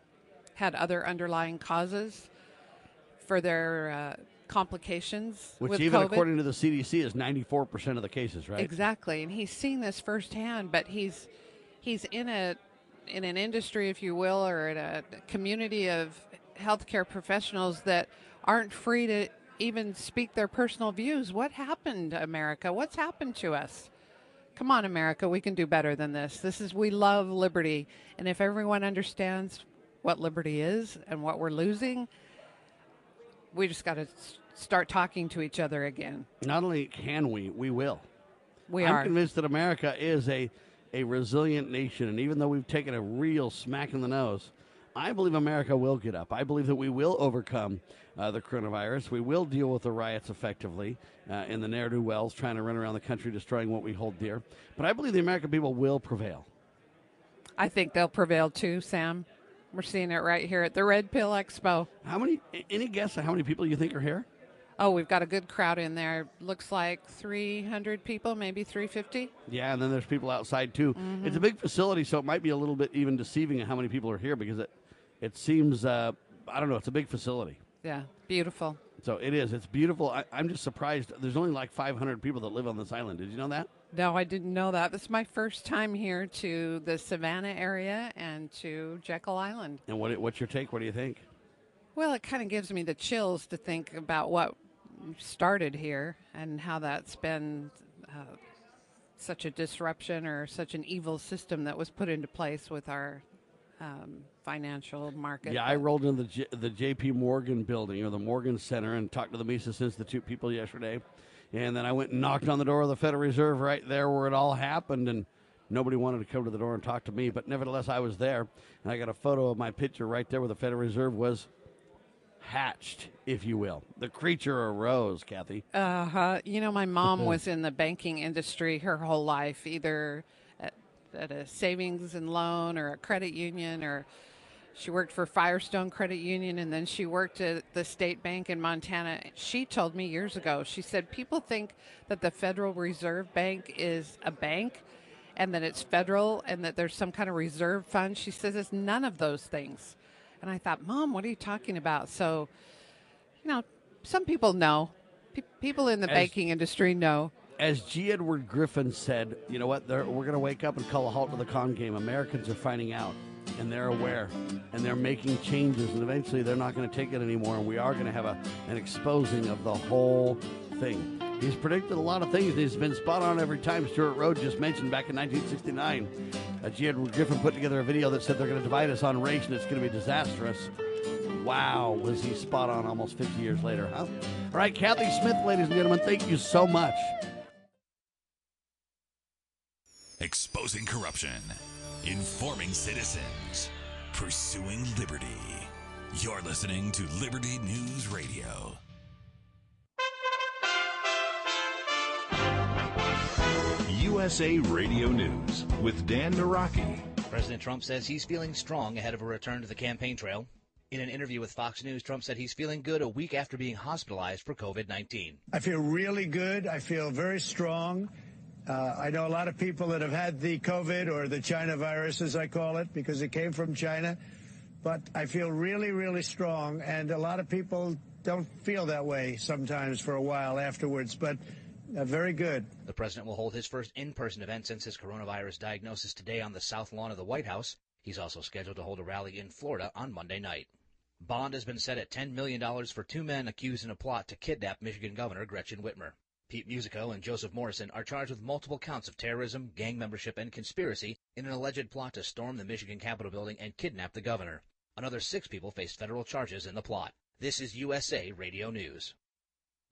had other underlying causes for their uh, complications Which, even COVID. according to the CDC, is 94% of the cases, right? Exactly, and he's seen this firsthand. But he's he's in a in an industry, if you will, or in a community of healthcare professionals that aren't free to even speak their personal views. What happened, America? What's happened to us? Come on, America, we can do better than this. This is we love liberty, and if everyone understands what liberty is and what we're losing, we just got to start talking to each other again. Not only can we, we will. We I'm are. convinced that America is a, a resilient nation, and even though we've taken a real smack in the nose, I believe America will get up. I believe that we will overcome uh, the coronavirus. We will deal with the riots effectively uh, in the ne'er do wells trying to run around the country destroying what we hold dear. But I believe the American people will prevail. I think they'll prevail too, Sam. We're seeing it right here at the Red Pill Expo. How many? Any guess how many people you think are here? Oh, we've got a good crowd in there. Looks like 300 people, maybe 350. Yeah, and then there's people outside too. Mhm. It's a big facility, so it might be a little bit even deceiving how many people are here because it it seems uh, I don't know. It's a big facility, Yeah, beautiful. So it is. It's beautiful. I, I'm just surprised. There's only like 500 people that live on this island. Did you know that? No, I didn't know that. This is my first time here to the Savannah area and to Jekyll Island. And what what's your take? What do you think? Well, it kind of gives me the chills to think about what started here and how that's been uh, such a disruption or such an evil system that was put into place with our um, financial market. Yeah, I rolled into the J- the J.P. Morgan building or the Morgan Center and talked to the Mises Institute people yesterday, and then I went and knocked on the door of the Federal Reserve right there where it all happened, and nobody wanted to come to the door and talk to me, but nevertheless I was there, and I got a photo of my picture right there where the Federal Reserve was hatched, if you will. The creature arose, Kathy. Uh huh. You know, my mom *laughs* was in the banking industry her whole life, either at, a savings and loan or a credit union, or she worked for Firestone Credit Union, and then she worked at the state bank in Montana. She told me years ago, she said, people think that the Federal Reserve Bank is a bank. and that it's federal and that there's some kind of reserve fund. She says it's none of those things. And I thought, Mom, what are you talking about? So, you know, some people know. Pe- people in the As- banking industry know. As G. Edward Griffin said, you know what? They're, we're going to wake up and call a halt to the con game. Americans are finding out, and they're aware, and they're making changes, and eventually they're not going to take it anymore, and we are going to have a, an exposing of the whole thing. He's predicted a lot of things. and He's been spot on every time. Stewart Rhodes just mentioned back in 1969. Uh, G. Edward Griffin put together a video that said they're going to divide us on race, and it's going to be disastrous. Wow, was he spot on almost 50 years later, huh? All right, Kathy Smith, ladies and gentlemen, thank you so much. Exposing corruption, informing citizens, pursuing liberty. You're listening to Liberty News Radio. USA Radio News with Dan Naraki. President Trump says he's feeling strong ahead of a return to the campaign trail. In an interview with Fox News, Trump said he's feeling good a week after being hospitalized for COVID 19. I feel really good. I feel very strong. Uh, I know a lot of people that have had the COVID or the China virus, as I call it, because it came from China. But I feel really, really strong. And a lot of people don't feel that way sometimes for a while afterwards. But uh, very good. The president will hold his first in person event since his coronavirus diagnosis today on the south lawn of the White House. He's also scheduled to hold a rally in Florida on Monday night. Bond has been set at $10 million for two men accused in a plot to kidnap Michigan Governor Gretchen Whitmer. Pete Musico and Joseph Morrison are charged with multiple counts of terrorism, gang membership, and conspiracy in an alleged plot to storm the Michigan Capitol building and kidnap the governor. Another six people faced federal charges in the plot. This is USA Radio News.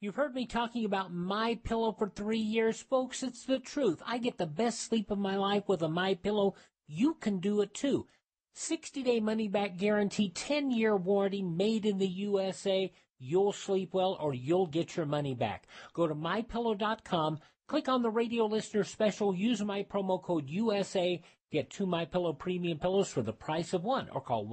You've heard me talking about My Pillow for 3 years, folks. It's the truth. I get the best sleep of my life with a My Pillow. You can do it too. 60-day money-back guarantee, 10-year warranty, made in the USA. You'll sleep well or you'll get your money back. Go to mypillow.com, click on the radio listener special, use my promo code USA, get two My Pillow premium pillows for the price of one or call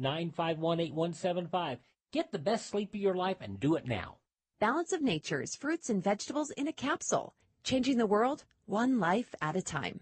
1-800-951-8175. Get the best sleep of your life and do it now. Balance of Nature's fruits and vegetables in a capsule, changing the world one life at a time.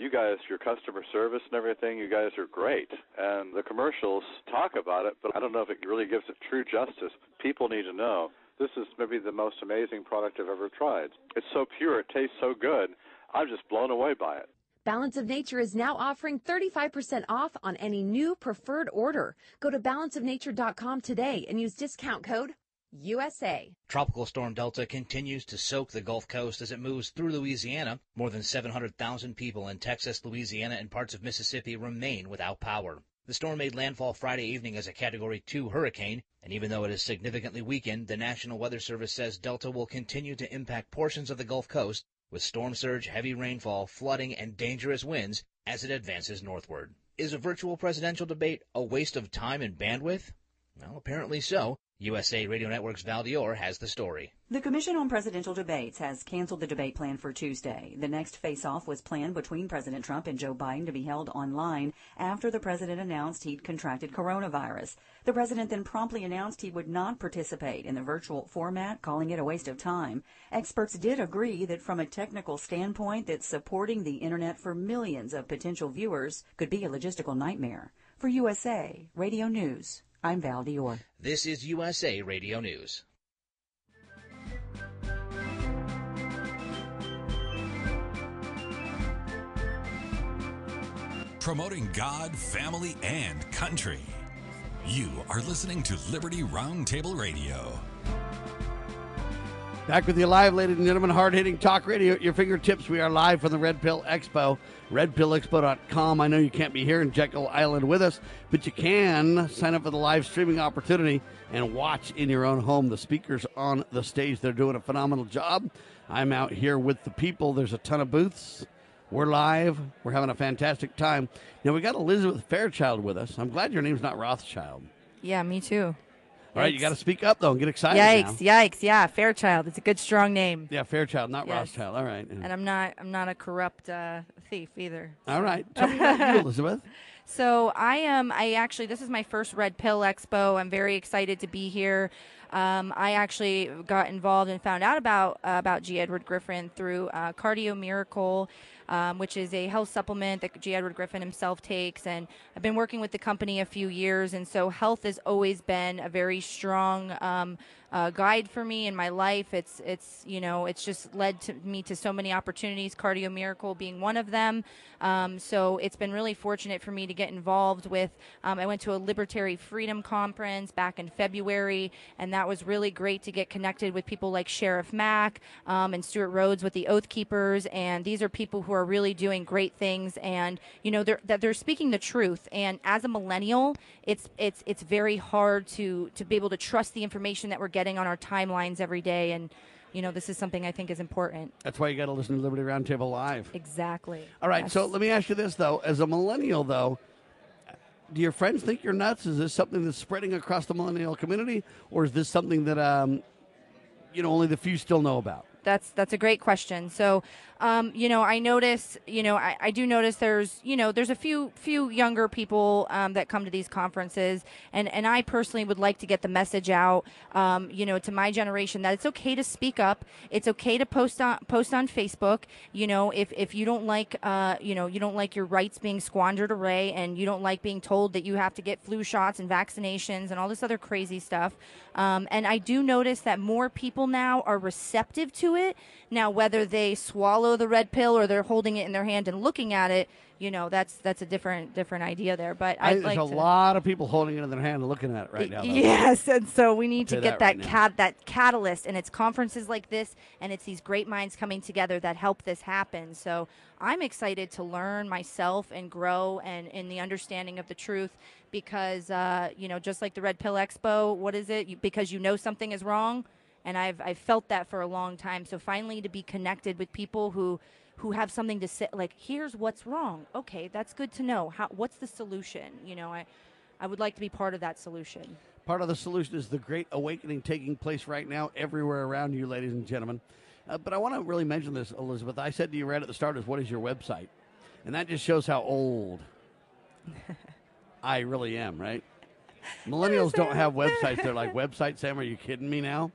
You guys, your customer service and everything, you guys are great. And the commercials talk about it, but I don't know if it really gives it true justice. People need to know this is maybe the most amazing product I've ever tried. It's so pure, it tastes so good. I'm just blown away by it. Balance of Nature is now offering 35% off on any new preferred order. Go to balanceofnature.com today and use discount code USA. Tropical Storm Delta continues to soak the Gulf Coast as it moves through Louisiana. More than 700,000 people in Texas, Louisiana, and parts of Mississippi remain without power. The storm made landfall Friday evening as a Category 2 hurricane, and even though it is significantly weakened, the National Weather Service says Delta will continue to impact portions of the Gulf Coast with storm surge, heavy rainfall, flooding, and dangerous winds as it advances northward. Is a virtual presidential debate a waste of time and bandwidth? Well, apparently so. USA Radio Network's Val Dior has the story. The Commission on Presidential Debates has canceled the debate plan for Tuesday. The next face-off was planned between President Trump and Joe Biden to be held online after the president announced he'd contracted coronavirus. The president then promptly announced he would not participate in the virtual format, calling it a waste of time. Experts did agree that from a technical standpoint that supporting the internet for millions of potential viewers could be a logistical nightmare. For USA Radio News, I'm Val Dior. This is USA Radio News. Promoting God, family, and country. You are listening to Liberty Roundtable Radio. Back with you live, ladies and gentlemen. Hard hitting talk radio at your fingertips. We are live from the Red Pill Expo, redpillexpo.com. I know you can't be here in Jekyll Island with us, but you can sign up for the live streaming opportunity and watch in your own home. The speakers on the stage, they're doing a phenomenal job. I'm out here with the people. There's a ton of booths. We're live. We're having a fantastic time. Now, we got Elizabeth Fairchild with us. I'm glad your name's not Rothschild. Yeah, me too. All right, you got to speak up, though, and get excited Yikes! now. Yikes! Yeah, Fairchild. It's a good, strong name. Yeah, Fairchild, not Yes. Rothschild. All right. And I'm not. I'm not a corrupt uh, thief either. All right. *laughs* Tell me about you, Elizabeth. So I am. I actually. This is my first Red Pill Expo. I'm very excited to be here. Um, I actually got involved and found out about uh, about G. Edward Griffin through uh, Cardio Miracle. Um, which is a health supplement that G. Edward Griffin himself takes. And I've been working with the company a few years, and so health has always been a very strong um, uh, guide for me in my life. It's it's you know it's just led to me to so many opportunities. Cardio Miracle being one of them. Um, so it's been really fortunate for me to get involved with. Um, I went to a Libertary Freedom Conference back in February, and that was really great to get connected with people like Sheriff Mack um, and Stewart Rhodes with the Oath Keepers, and these are people who are really doing great things, and you know they're that they're speaking the truth. And as a millennial, it's it's it's very hard to to be able to trust the information that we're getting on our timelines every day, and you know this is something I think is important. That's why you got to listen to Liberty Roundtable live. Exactly. All right, Yes. so let me ask you this though: as a millennial, though, do your friends think you're nuts? Is this something that's spreading across the millennial community, or is this something that um, you know only the few still know about? That's that's a great question. So, um, you know, I notice, you know, I, I do notice there's, you know, there's a few few younger people um, that come to these conferences, and and I personally would like to get the message out, um, you know, to my generation that it's okay to speak up. It's okay to post on post on Facebook. You know, if if you don't like, uh, you know, you don't like your rights being squandered away, and you don't like being told that you have to get flu shots and vaccinations and all this other crazy stuff. Um, and I do notice that more people now are receptive to it. Now, whether they swallow the red pill or they're holding it in their hand and looking at it, you know, that's that's a different different idea there. But I, I'd there's like a to, lot of people holding it in their hand and looking at it right now. though. Yes, and so we need Say to get that that now. cat that catalyst, and it's conferences like this, and it's these great minds coming together that help this happen. So I'm excited to learn myself and grow and in the understanding of the truth, because uh, you know, just like the Red Pill Expo, what is it? You, because you know something is wrong, and I've I've felt that for a long time. So finally, to be connected with people who who have something to say, like here's what's wrong. Okay, that's good to know. How what's the solution? You know, I I would like to be part of that solution. Part of the solution is the great awakening taking place right now everywhere around you, ladies and gentlemen. Uh, but I want to really mention this, Elizabeth. I said to you right at the start, is what is your website? And that just shows how old *laughs* I really am, right? Millennials don't have websites. They're like, website, Sam, are you kidding me now?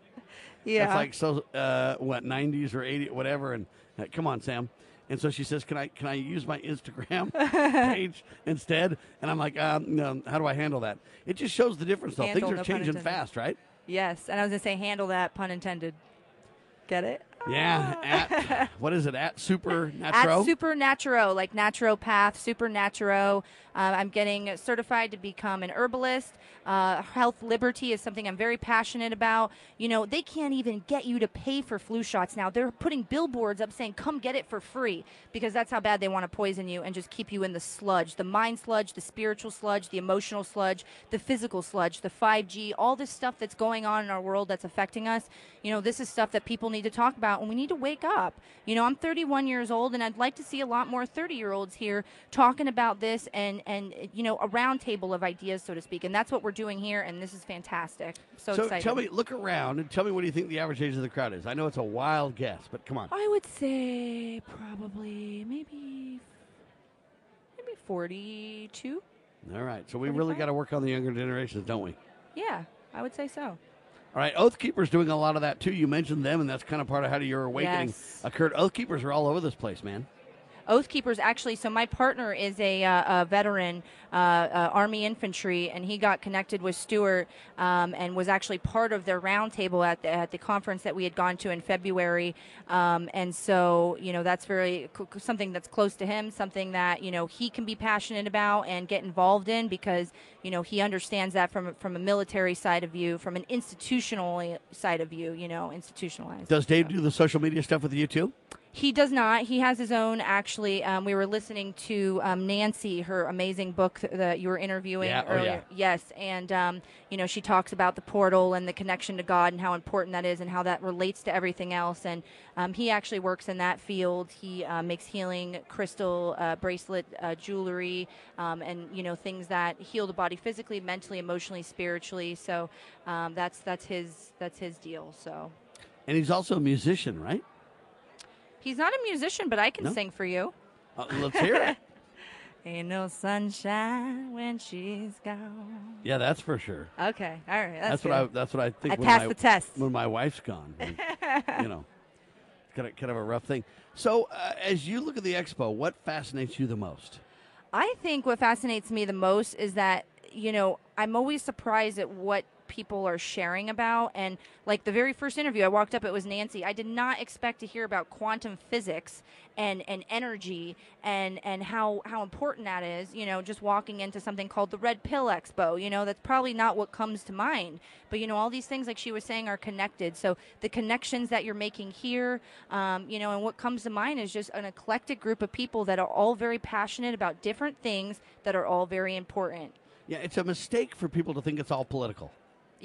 Yeah. That's like, so, uh, what, 90s or 80, whatever. And uh, come on, Sam. And so she says, "Can I can I use my Instagram *laughs* page instead?" And I'm like, um, "No, how do I handle that?" It just shows the difference, though. Handle, Things are no changing fast, right? Yes, and I was gonna say handle that pun intended. Get it? Yeah. At *laughs* what is it? At Super At Naturo. Supernaturo, like naturopath, Supernaturo. Uh, I'm getting certified to become an herbalist. Uh, health liberty is something I'm very passionate about. You know, they can't even get you to pay for flu shots now. They're putting billboards up saying, come get it for free because that's how bad they want to poison you and just keep you in the sludge the mind sludge, the spiritual sludge, the emotional sludge, the physical sludge, the 5G, all this stuff that's going on in our world that's affecting us. You know, this is stuff that people need to talk about and we need to wake up. You know, I'm 31 years old and I'd like to see a lot more 30 year olds here talking about this and, and, you know, a round table of ideas, so to speak. And that's what we're doing here. And this is fantastic. So, so excited. tell me, look around and tell me what do you think the average age of the crowd is? I know it's a wild guess, but come on. I would say probably maybe maybe 42. All right, so we really got to work on the younger generations, don't we? Yeah, I would say so. All right, Oath Keepers doing a lot of that too. You mentioned them, and that's kind of part of how your awakening Yes. occurred. Oath Keepers are all over this place, man. Oath Keepers, actually, so my partner is a, uh, a veteran, uh, uh, Army infantry, and he got connected with Stewart um, and was actually part of their roundtable at the, at the conference that we had gone to in February. Um, and so, you know, that's very something that's close to him, something that you know he can be passionate about and get involved in because you know he understands that from from a military side of view, from an institutional side of view, you know, institutionalized. Does Dave do the social media stuff with you too? He does not. He has his own. Actually, um, we were listening to um, Nancy, her amazing book th- that you were interviewing Yeah, oh, yeah. Yes, and um, you know she talks about the portal and the connection to God and how important that is and how that relates to everything else. And um, he actually works in that field. He uh, makes healing crystal uh, bracelet uh, jewelry um, and you know things that heal the body physically, mentally, emotionally, spiritually. So um, that's that's his that's his deal. So And he's also a musician, right? He's not a musician, but I can No? sing for you. Uh, let's hear it. *laughs* Ain't no sunshine when she's gone. Yeah, that's for sure. Okay, all right. That's, That's, what I. good. That's what I think. I when passed my, the test. when my wife's gone. and, *laughs* you know, kind of kind of a rough thing. So, uh, as you look at the expo, what fascinates you the most? I think what fascinates me the most is that, you know, I'm always surprised at what people are sharing about. And like the very first interview, I walked up, it was Nancy. I did not expect to hear about quantum physics and, and energy and, and how, how important that is, you know, just walking into something called the Red Pill Expo. You know, that's probably not what comes to mind. But, you know, all these things, like she was saying, are connected. So the connections that you're making here, um, you know, and what comes to mind is just an eclectic group of people that are all very passionate about different things that are all very important. Yeah, it's a mistake for people to think it's all political.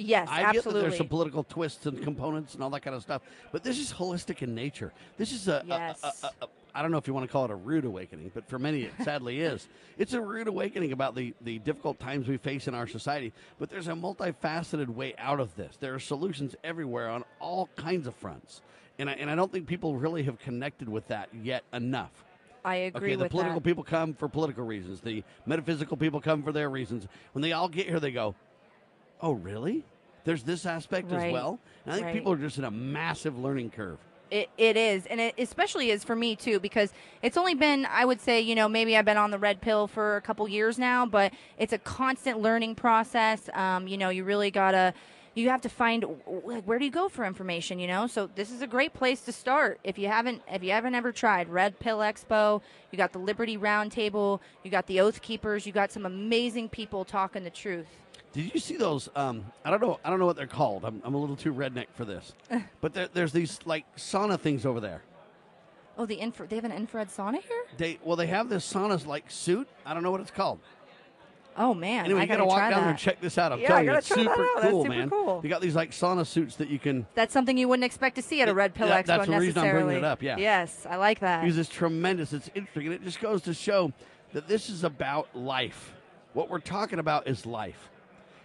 Yes, I get that absolutely. there's some political twists and components and all that kind of stuff, but this is holistic in nature. This is a, a- Yes. a- a- a- I don't know if you want to call it a rude awakening, but for many it sadly *laughs* is. It's a rude awakening about the, the difficult times we face in our society, but there's a multifaceted way out of this. There are solutions everywhere on all kinds of fronts. And I, and I don't think people really have connected with that yet enough. I agree okay, the political that. people come for political reasons. The metaphysical people come for their reasons. When they all get here, they go, "Oh, really? There's this aspect as well." And I think right. people are just in a massive learning curve. It, it is, and it especially is for me too, because it's only been, I would say, you know, maybe I've been on the red pill for a couple years now, but it's a constant learning process. Um, you know, you really gotta, you have to find like where do you go for information, you know? So this is a great place to start if you haven't, if you haven't ever tried Red Pill Expo. You got the Liberty Roundtable, you got the Oath Keepers, you got some amazing people talking the truth. Did you see those? Um, I don't know. I don't know what they're called. I'm, I'm a little too redneck for this. but there, there's these like sauna things over there. Oh, the infra, they have an infrared sauna here. They well, they have this sauna like suit. I don't know what it's called. Oh man, anyway, I you got to gotta walk down there and check this out. I'm Yeah, telling you, gotta it's try that super out. That's cool, super man. cool. You got these like sauna suits that you can That's something you wouldn't expect to see at a Red Pill that- Expo that's the reason I'm bringing it up, yeah. Yes, I like that. because it's tremendous. It's interesting, and it just goes to show that this is about life. What we're talking about is life,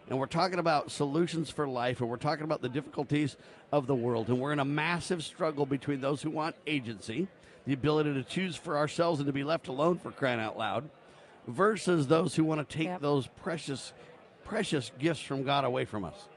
and we're talking about solutions for life, and we're talking about the difficulties of the world, and we're in a massive struggle between those who want agency, the ability to choose for ourselves and to be left alone for crying out loud, versus those who want to take Yep. those precious, precious gifts from God away from us.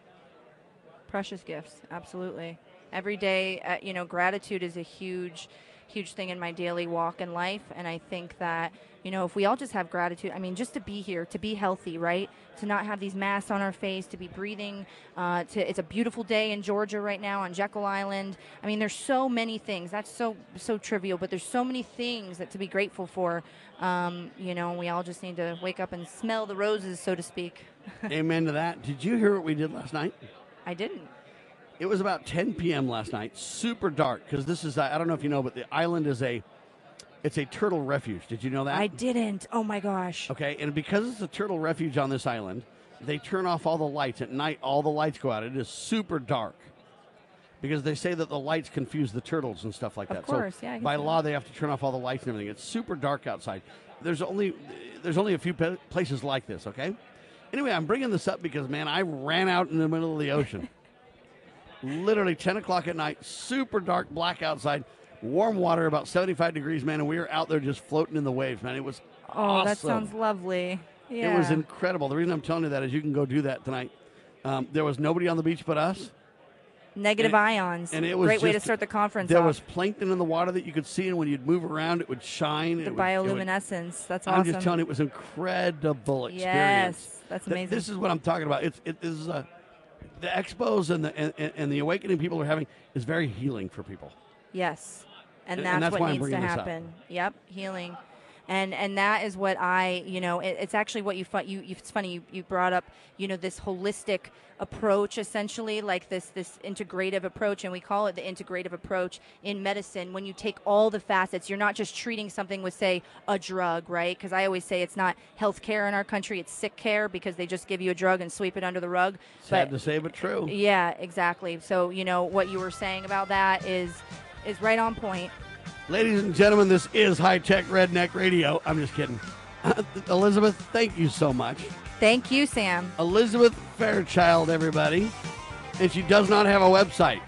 Precious gifts, absolutely. Every day, uh, you know, gratitude is a huge, huge thing in my daily walk in life, and I think that you know, if we all just have gratitude, I mean, just to be here, to be healthy, right? To not have these masks on our face, to be breathing. Uh, to it's a beautiful day in Georgia right now on Jekyll Island. I mean, there's so many things. That's so so trivial, but there's so many things that to be grateful for. Um, you know, we all just need to wake up and smell the roses, so to speak. *laughs* Amen to that. Did you hear what we did last night? I didn't. It was about 10 p.m. last night, super dark because this is I don't know if you know, but the island is a it's a turtle refuge. Did you know that? I didn't. Oh my gosh. Okay, and because it's a turtle refuge on this island, they turn off all the lights at night. All the lights go out. It is super dark because they say that the lights confuse the turtles and stuff like that. Of course, so yeah, by law, they have to turn off all the lights and everything. It's super dark outside. There's only there's only a few places like this. Okay. Anyway, I'm bringing this up because man, I ran out in the middle of the ocean. *laughs* Literally 10 o'clock at night, super dark, black outside, warm water, about 75 degrees, man, and we were out there just floating in the waves, man. It was Oh, awesome. that sounds lovely. Yeah. It was incredible. The reason I'm telling you that is you can go do that tonight. Um, there was nobody on the beach but us. Negative and- ions. And it was great way to start the conference. There off. was plankton in the water that you could see, and when you'd move around, it would shine. the it would- bioluminescence. That's awesome. I'm just telling you, it was incredible experience. Yes, that's Th- amazing. This is what I'm talking about. It's it this is a the expos and the and, and- the awakening people are having is very healing for people. Yes, and And- that's, and that's what needs to happen. Yep, healing, and and that is what I, you know, it, it's actually what you you. you- It's funny you, you brought up, you know, this holistic approach, essentially like this this integrative approach, and we call it the integrative approach in medicine. When you take all the facets, you're not just treating something with, say, a drug, right? Because I always say it's not health care in our country; it's sick care because they just give you a drug and sweep it under the rug. Sad But- to say, but true. yeah, exactly. So you know what you were saying about that is is right on point. Ladies and gentlemen, this is High Tech Redneck Radio. I'm just kidding. *laughs* Elizabeth, thank you so much. Thank you, Sam. Elizabeth Fairchild, everybody. And she does not have a website.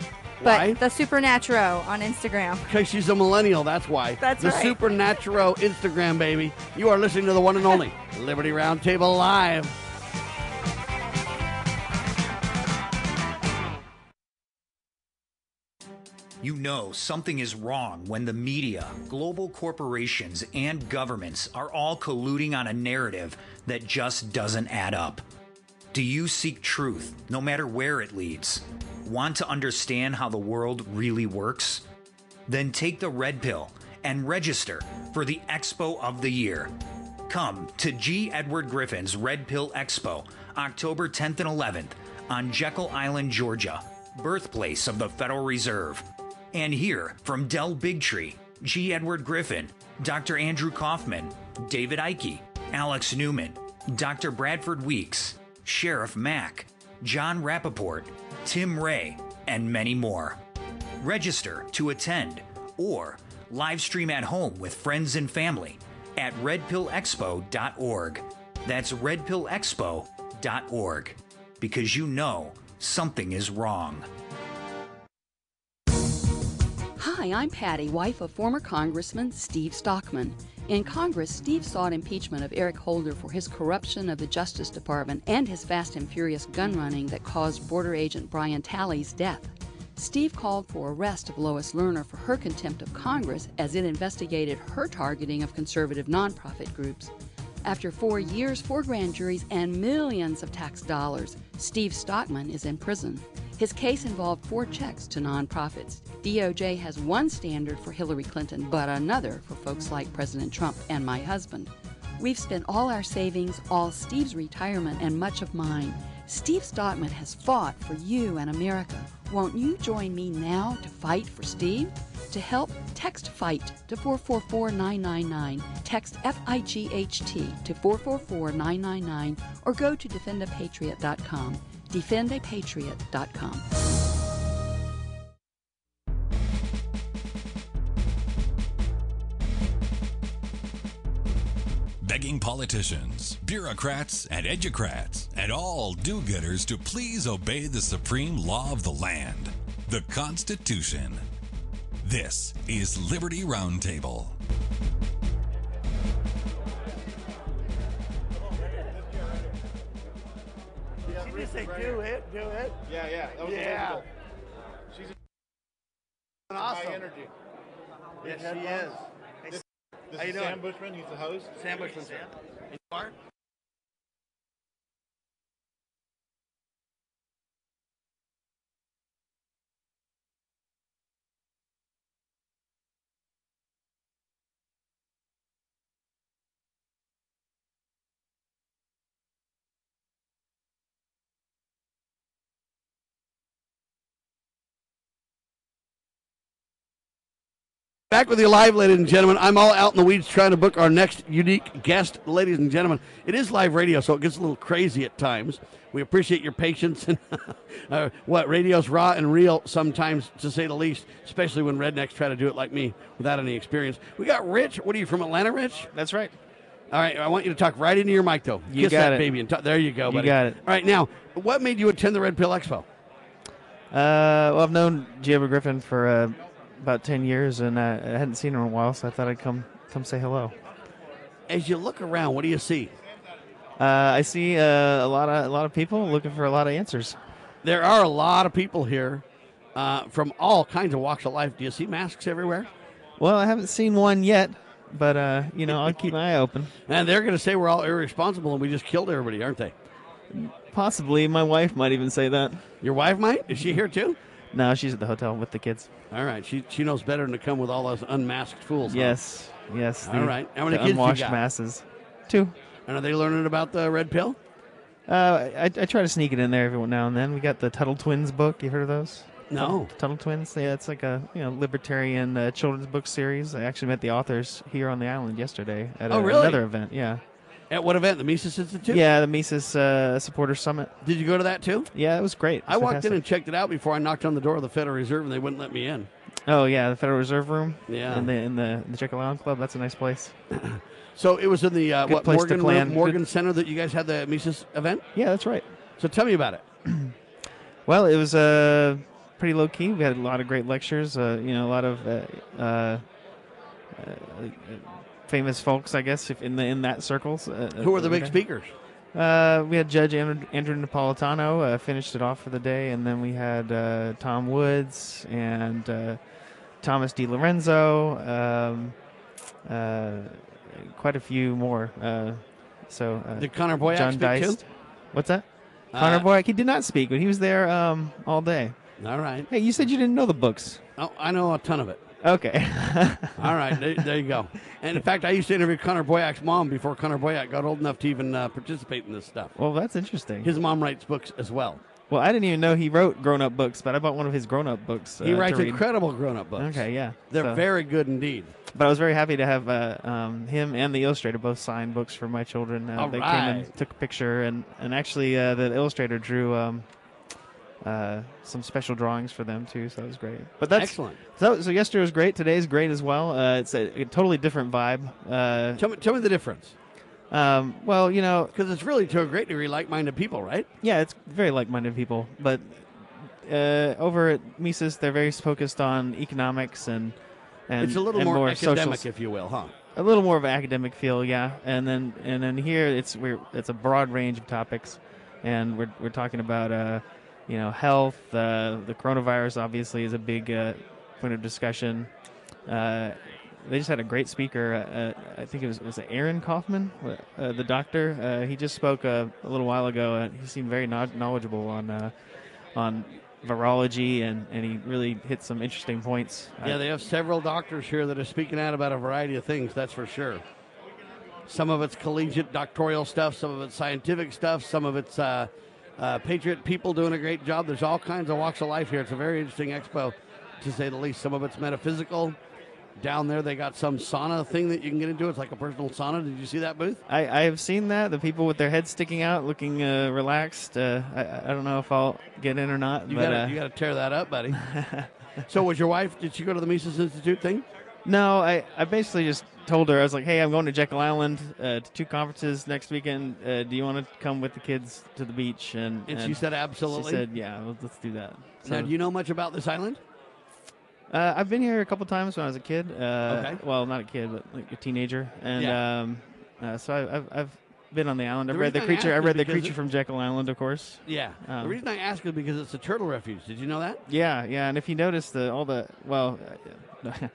But Why? the Supernatural on Instagram. *laughs* Because she's a millennial, that's why. That's the right. Supernatural Instagram, baby. You are listening to the one and only Liberty Roundtable Live. You know something is wrong when the media, global corporations, and governments are all colluding on a narrative that just doesn't add up. Do you seek truth, no matter where it leads? Want to understand how the world really works? Then take the red pill and register for the Expo of the Year. Come to G. Edward Griffin's Red Pill Expo, October 10th and 11th on Jekyll Island, Georgia, birthplace of the Federal Reserve. And hear from Del Bigtree, G. Edward Griffin, Dr. Andrew Kaufman, David Icke, Alex Newman, Dr. Bradford Weeks, Sheriff Mack, Jon Rappoport, Tim Ray, and many more. Register to attend or live stream at home with friends and family at redpillexpo.org. That's redpillexpo.org because you know something is wrong. Hi, I'm Patty, wife of former Congressman Steve Stockman. In Congress, Steve sought impeachment of Eric Holder for his corruption of the Justice Department and his fast and furious gun running that caused border agent Brian Terry's death. Steve called for arrest of Lois Lerner for her contempt of Congress as it investigated her targeting of conservative nonprofit groups. After four years, four grand juries, and millions of tax dollars, Steve Stockman is in prison. His case involved four checks to nonprofits. DOJ has one standard for Hillary Clinton, but another for folks like President Trump and my husband. We've spent all our savings, all Steve's retirement, and much of mine. Steve Stockman has fought for you and America. Won't you join me now to fight for Steve? To help, text FIGHT to 444999, Text F I G H T to 444999, or go to defendapatriot.com. Defendapatriot.com. Begging politicians, bureaucrats, and educrats, and all do getters to please obey the supreme law of the land, the Constitution. This is Liberty Roundtable. Say do it, do it? Yeah, yeah. That was yeah. Elizabeth. She's awesome. high energy. Yes, she is. This, this How you is doing? Sam Bushman. He's the host. Sam Bushman's here. And you are? Back with you live, ladies and gentlemen. I'm all out in the weeds trying to book our next unique guest, ladies and gentlemen. It is live radio, so it gets a little crazy at times. We appreciate your patience and *laughs* uh, what radio's raw and real sometimes, to say the least, especially when rednecks try to do it like me without any experience. We got Rich. What are you from Atlanta, Rich? That's right. All right, I want you to talk right into your mic, though. You Kiss got that it. baby and talk. There you go, You got it. All right, now, what made you attend the Red Pill Expo? Uh, well, I've known. Edward Griffin for uh, about ten years, and uh, I hadn't seen her in a while, so I thought I'd come come say hello. As you look around, what do you see? Uh, I see uh, a lot of a lot of people looking for a lot of answers. There are a lot of people here uh, from all kinds of walks of life. Do you see masks everywhere? Well, I haven't seen one yet, but uh, you know, I'll keep my eye open. *laughs* And they're going to say we're all irresponsible and we just killed everybody, aren't they? Possibly, my wife might even say that. Your wife might? Is she here too? No, she's at the hotel with the kids. All right, she she knows better than to come with all those unmasked fools. huh? Yes, yes. All the- right. How many the kids you unwashed got? masses? Two. And are they learning about the red pill? Uh, I, I try to sneak it in there every now and then. We got the Tuttle Twins book. You heard of those? No. Tuttle, Tuttle Twins. Yeah, it's like a you know libertarian uh, children's book series. I actually met the authors here on the island yesterday at Oh, a- really? another event. Yeah. At what event? The Mises Institute? Yeah, the Mises uh, Supporter Summit. Did you go to that too? Yeah, it was great. It I was walked in and checked it out before I knocked on the door of the Federal Reserve and they wouldn't let me in. Oh yeah, the Federal Reserve Room. Yeah. In the in the the Island Club. That's a nice place. *clears throat* So it was in the uh, what place to Morgan. Morgan Good- Center that you guys had the Mises event? Yeah, that's right. So tell me about it. *clears throat* Well, it was uh, pretty low key. We had a lot of great lectures. Uh, you know, a lot of uh, uh, uh, famous folks, I guess, if in the in that circles. Uh, Who are the big speakers? Uh, we had Judge Andrew, Andrew Napolitano uh, finished it off for the day, and then we had uh, Tom Woods and uh, Thomas DiLorenzo, um, uh, quite a few more. Uh, so uh, Did Connor Boyack John speak too? What's that? Uh, Connor Boyack. He did not speak, but he was there um, all day. All right. Hey, you said you didn't know the books. Oh, I know a ton of it. Okay. *laughs* All right, there, there you go. And in fact, I used to interview Connor Boyack's mom before Connor Boyack got old enough to even uh, participate in this stuff. Well, that's interesting. His mom writes books as well. Well, I didn't even know he wrote grown-up books, but I bought one of his grown-up books. He uh, writes to read. incredible grown-up books. Okay, yeah, They're So- very good indeed. But I was very happy to have uh, um, him and the illustrator both sign books for my children. Uh, they came and took a picture, and and actually uh, the illustrator drew um, uh, some special drawings for them too. So that was great. But that's Excellent. So, so yesterday was great. Today's great as well. Uh, it's a, a totally different vibe. Uh, tell me, tell me the difference. Um, well, you know, because it's really to a great degree like-minded people, right? Yeah, it's very like-minded people, but uh, over at Mises, they're very focused on economics and and it's a little more, social academic, if you will, huh? a little more of an academic feel, yeah. And then and then here it's we're it's a broad range of topics, and we're we're talking about uh, you know health. Uh, the coronavirus obviously is a big uh, point of discussion. Uh, they just had a great speaker. Uh, I think it was was it Aaron Kaufman, uh, the doctor. Uh, he just spoke uh, a little while ago, and he seemed very knowledgeable on uh, on virology, and, and he really hit some interesting points. Yeah, they have several doctors here that are speaking out about a variety of things, that's for sure. Some of it's collegiate doctoral stuff, some of it's scientific stuff, some of it's uh, patriot people doing a great job. There's all kinds of walks of life here. It's a very interesting expo, to say the least. Some of it's metaphysical. Down there, they got some sauna thing that you can get into. It's like a personal sauna. Did you see that booth? I, I have seen that the people with their heads sticking out, looking uh, relaxed. Uh, I, I don't know if I'll get in or not. You but, gotta, uh, you gotta tear that up, buddy. *laughs* so, was your wife? Did she go to the Mises Institute thing? No, I, I basically just told her I was like, hey, I'm going to Jekyll Island uh, to two conferences next weekend. Uh, do you want to come with the kids to the beach? And, And she said absolutely? She said, yeah, let's, let's do that. now, do you know much about this island? Uh, I've been here a couple times when I was a kid. Uh, Okay. Well, not a kid, but like a teenager, and Yeah. um, uh, so I, I've I've been on the island. The I've read the I creature. I read the creature from Jekyll Island, of course. Yeah. Um, the reason I ask is because it's a turtle refuge. Did you know that? Yeah, yeah, and if you notice the all the well, uh, *laughs*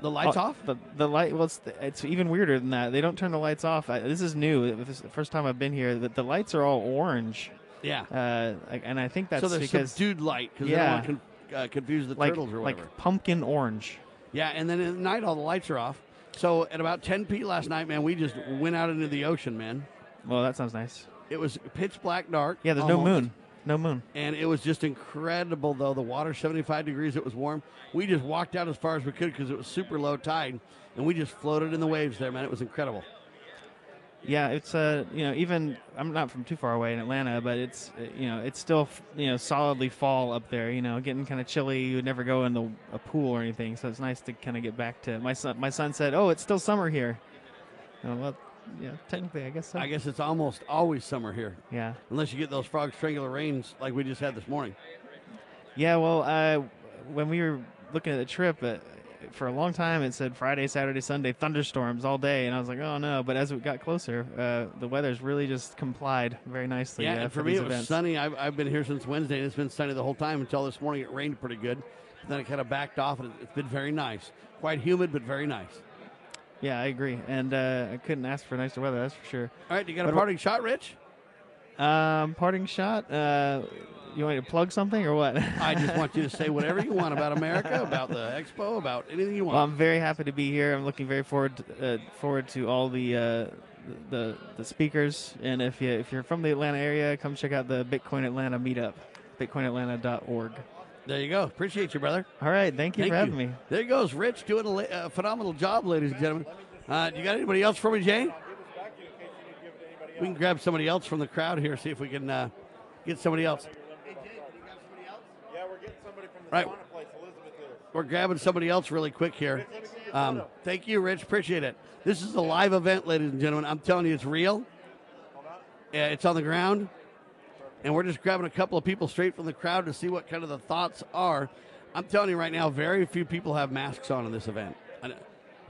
The lights all- off? The, the light. Well, it's, it's even weirder than that. They don't turn the lights off. I, this is new. This is the first time I've been here. The, the lights are all orange. Yeah. Uh, and I think that's so there's because subdued light because yeah, they don't want to con- uh, confuse the like turtles or whatever. like pumpkin orange. yeah, and then at night all the lights are off. So at about 10 p last night, man, we just went out into the ocean, man. Well, that sounds nice. It was pitch black dark. Yeah, there's no moon. No moon. And it was just incredible, though. The water 75 degrees, it was warm. We just walked out as far as we could because it was super low tide, and we just floated in the waves there, man. It was incredible. Yeah, it's uh, you know, even I'm not from too far away in Atlanta, but it's uh, you know, it's still you know solidly fall up there. You know, getting kind of chilly. You would never go in the a pool or anything, so it's nice to kind of get back to my son. My son said, "Oh, it's still summer here." Oh, well, yeah, technically, I guess so. I guess it's almost always summer here. Yeah. Unless you get those frog strangler rains like we just had this morning. Yeah, well, uh, when we were looking at the trip, uh, for a long time it said Friday, Saturday, Sunday thunderstorms all day, and I was like, oh no. But as we got closer, uh, the weather's really just complied very nicely. Yeah, uh, and for, for me it was events. sunny. I've, I've been here since Wednesday, and it's been sunny the whole time until this morning. It rained pretty good. Then it kind of backed off, and it- it's been very nice. Quite humid, but very nice. Yeah, I agree, and uh, I couldn't ask for nicer weather. That's for sure. All right, you got a parting shot, Rich? Um, parting shot. Uh, you want me to plug something or what? *laughs* I just want you to say whatever you want about America, *laughs* about the expo, about anything you want. Well, I'm very happy to be here. I'm looking very forward to, uh, forward to all the, uh, the the speakers. And if you if you're from the Atlanta area, come check out the Bitcoin Atlanta meetup, bitcoinatlanta.org. there you go. Appreciate you, brother. All right, thank you Thank for having you. me. There goes Rich doing a, la- a phenomenal job, ladies and gentlemen. Uh, you got anybody else for me, Jane? We can grab somebody else from the crowd here, see if we can uh, get somebody else. Yeah, we're getting somebody from the Right. place, Elizabeth here. We're grabbing somebody else really quick here. Um, thank you, Rich. Appreciate it. This is a live event, ladies and gentlemen. I'm telling you, it's real. Yeah, it's on the ground, and we're just grabbing a couple of people straight from the crowd to see what kind of the thoughts are. I'm telling you right now, very few people have masks on in this event.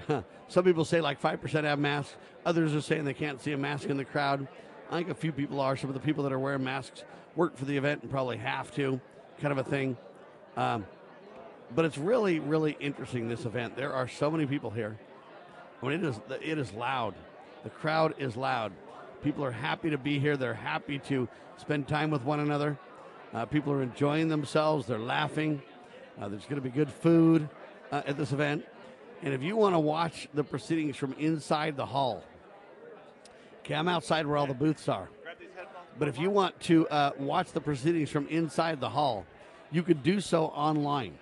*laughs* Some people say like five percent have masks. Others are saying they can't see a mask in the crowd. I think a few people are. Some of the people that are wearing masks work for the event and probably have to, kind of a thing. Um, but it's really, really interesting. This event. There are so many people here. I mean, it is it is loud. The crowd is loud. People are happy to be here. They're happy to spend time with one another. Uh, people are enjoying themselves. They're laughing. Uh, there's going to be good food uh, at this event. And if you want to watch the proceedings from inside the hall, okay, I'm outside where all the booths are. But if you want to uh, watch the proceedings from inside the hall, you could do so online.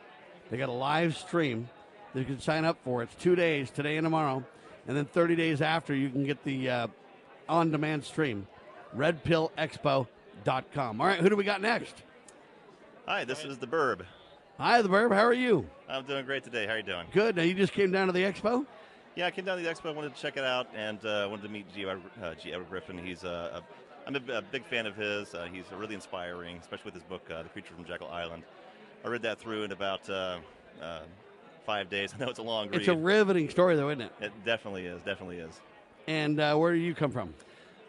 They got a live stream that you can sign up for. It's two days, today and tomorrow. And then 30 days after, you can get the uh, on demand stream. RedPillExpo.com. All right, who do we got next? Hi, this is the Burb. Hi, the Burb. How are you? I'm doing great today. How are you doing? Good. Now, you just came down to the expo? Yeah, I came down to the expo. I wanted to check it out and uh, wanted to meet G. Edward, uh, G. Edward Griffin. He's uh, a, I'm a, a big fan of his. Uh, he's really inspiring, especially with his book, uh, The Creature from Jekyll Island. I read that through in about uh, uh, five days. *laughs* I know it's a long read. It's a riveting story, though, isn't it? It definitely is. Definitely is. And uh, where do you come from?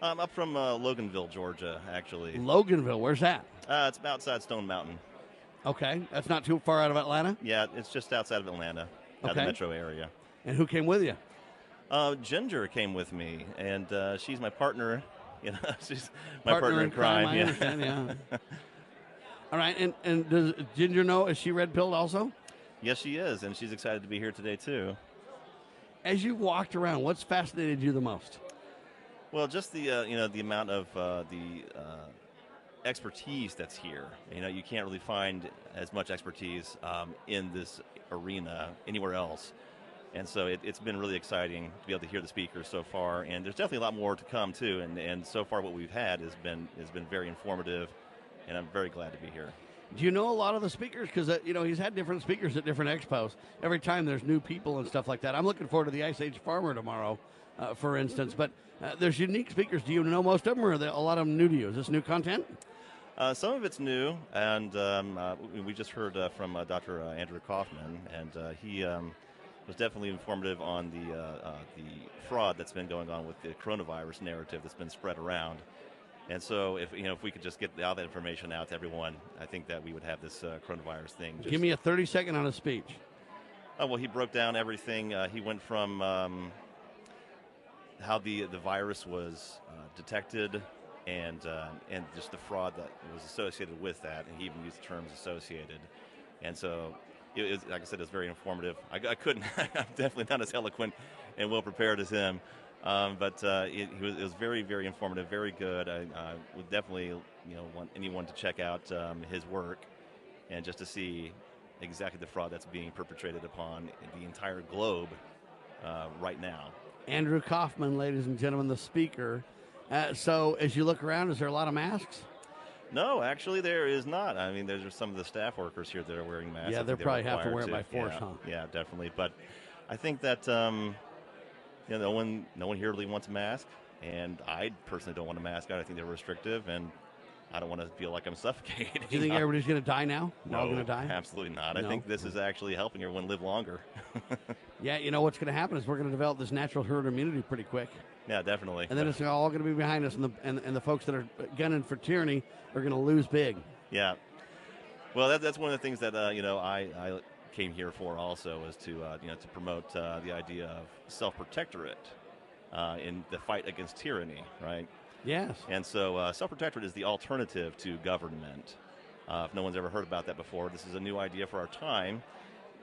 I'm up from uh, Loganville, Georgia, actually. Loganville. Where's that? Uh, it's outside Stone Mountain. Okay, that's not too far out of Atlanta. Yeah, it's just outside of Atlanta, out of the metro area. And who came with you? Uh, Ginger came with me, and uh, she's my partner. *laughs* You know, she's my Partner partner, in crime, I yeah. understand, yeah. *laughs* All right, and, and does Ginger know? Is she red pilled also? yes, she is, and she's excited to be here today too. As you walked around, what's fascinated you the most? Well, just the uh, you know the amount of uh, the uh, expertise that's here. You know, you can't really find as much expertise um, in this arena anywhere else. And so it, it's been really exciting to be able to hear the speakers so far, and there's definitely a lot more to come too. And, and so far, what we've had has been has been very informative, and I'm very glad to be here. Do you know a lot of the speakers? Because uh, you know he's had different speakers at different expos. Every time there's new people and stuff like that. I'm looking forward to the Ice Age Farmer tomorrow, uh, for instance. But uh, there's unique speakers. Do you know most of them, or are a lot of them new to you? Is this new content? Uh, some of it's new, and um, uh, we- just heard uh, from Dr. Andrew Kaufman, and he um, was definitely informative on the the fraud that's been going on with the coronavirus narrative that's been spread around. And so, if you know, if we could just get all that information out to everyone, I think that we would have this uh, coronavirus thing. Just, Give me a 30 second on a speech. Oh, well, he broke down everything. Uh, he went from um, how the the virus was uh, detected, and uh, and just the fraud that was associated with that, and he even used terms associated. And so, it was, like I said, it's very informative. I, I couldn't. *laughs* I'm definitely not as eloquent and well prepared as him. Um, but uh, it, it, was, it was very, very informative, very good. I, I would definitely, you know, want anyone to check out um, his work and just to see exactly the fraud that's being perpetrated upon the entire globe uh, right now. Andrew Kaufman, ladies and gentlemen, the speaker. Uh, so as you look around, is there a lot of masks? No, actually, there is not. I mean, there's some of the staff workers here that are wearing masks. Yeah, I they'll think probably have to wear it by force, yeah, huh? Yeah, definitely. But I think that um, you know, no one, no one here really wants a mask, and I personally don't want a mask. I think they're restrictive, and I don't want to feel like I'm *laughs* suffocating. Do you think *laughs* everybody's going to die now? We're No, going to die? absolutely not. No? I think this is actually helping everyone live longer. *laughs* Yeah, you know what's going to happen is we're going to develop this natural herd immunity pretty quick. yeah, definitely. And then it's all going to be behind us, and the, and, and the folks that are gunning for tyranny are going to lose big. Yeah. Well, that, that's one of the things that uh, you know I, I came here for also was to uh, you know to promote uh, the idea of self-protectorate uh, in the fight against tyranny, right? Yes. And so uh, self-protectorate is the alternative to government. Uh, if no one's ever heard about that before, this is a new idea for our time.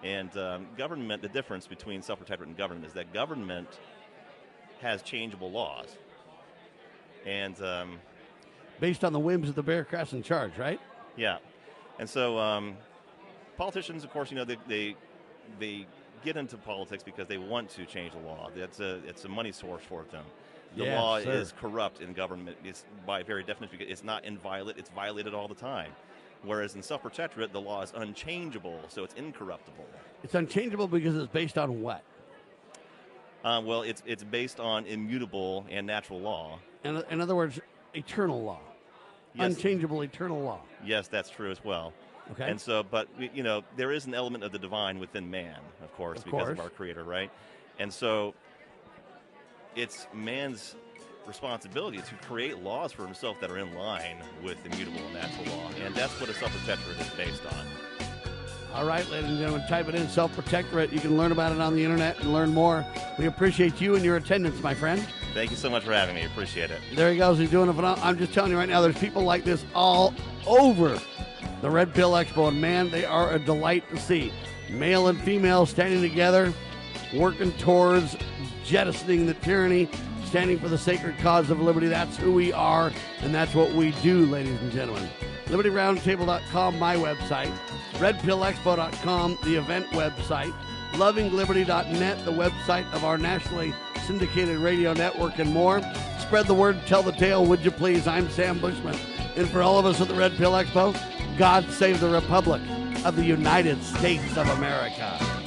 And um, government, the difference between self-protectorate and government is that government has changeable laws. And um, Based on the whims of the bureaucrats in charge, right? yeah, and so um, politicians, of course, you know they, they they get into politics because they want to change the law. That's a it's a money source for them. The Yes, law is corrupt in government. It's by very definition it's not inviolate. It's violated all the time. Whereas in self-protectorate, the law is unchangeable, so it's incorruptible. It's unchangeable because it's based on what? Uh, well, it's it's based on immutable and natural law. In, in other words, eternal law. Yes. Unchangeable eternal law. Yes, that's true as well. Okay. And so, but you know, there is an element of the divine within man, of course, Of because course. of our Creator, right? And so, it's man's responsibility to create laws for himself that are in line with immutable and natural law, and that's what a self-protectorate is based on. All right, ladies and gentlemen, type it in self protectorate. You can learn about it on the internet and learn more. We appreciate you and your attendance, my friend. Thank you so much for having me. Appreciate it. There he goes. He's doing a phenomenal. I'm just telling you right now, there's people like this all over the Red Pill Expo, and man, they are a delight to see. Male and female standing together, working towards jettisoning the tyranny, standing for the sacred cause of liberty. That's who we are, and that's what we do, ladies and gentlemen. LibertyRoundtable.com, my website. RedPillExpo.com, the event website. LovingLiberty.net, the website of our nationally syndicated radio network, and more. Spread the word, tell the tale, would you please? I'm Sam Bushman. And for all of us at the Red Pill Expo, God save the Republic of the United States of America.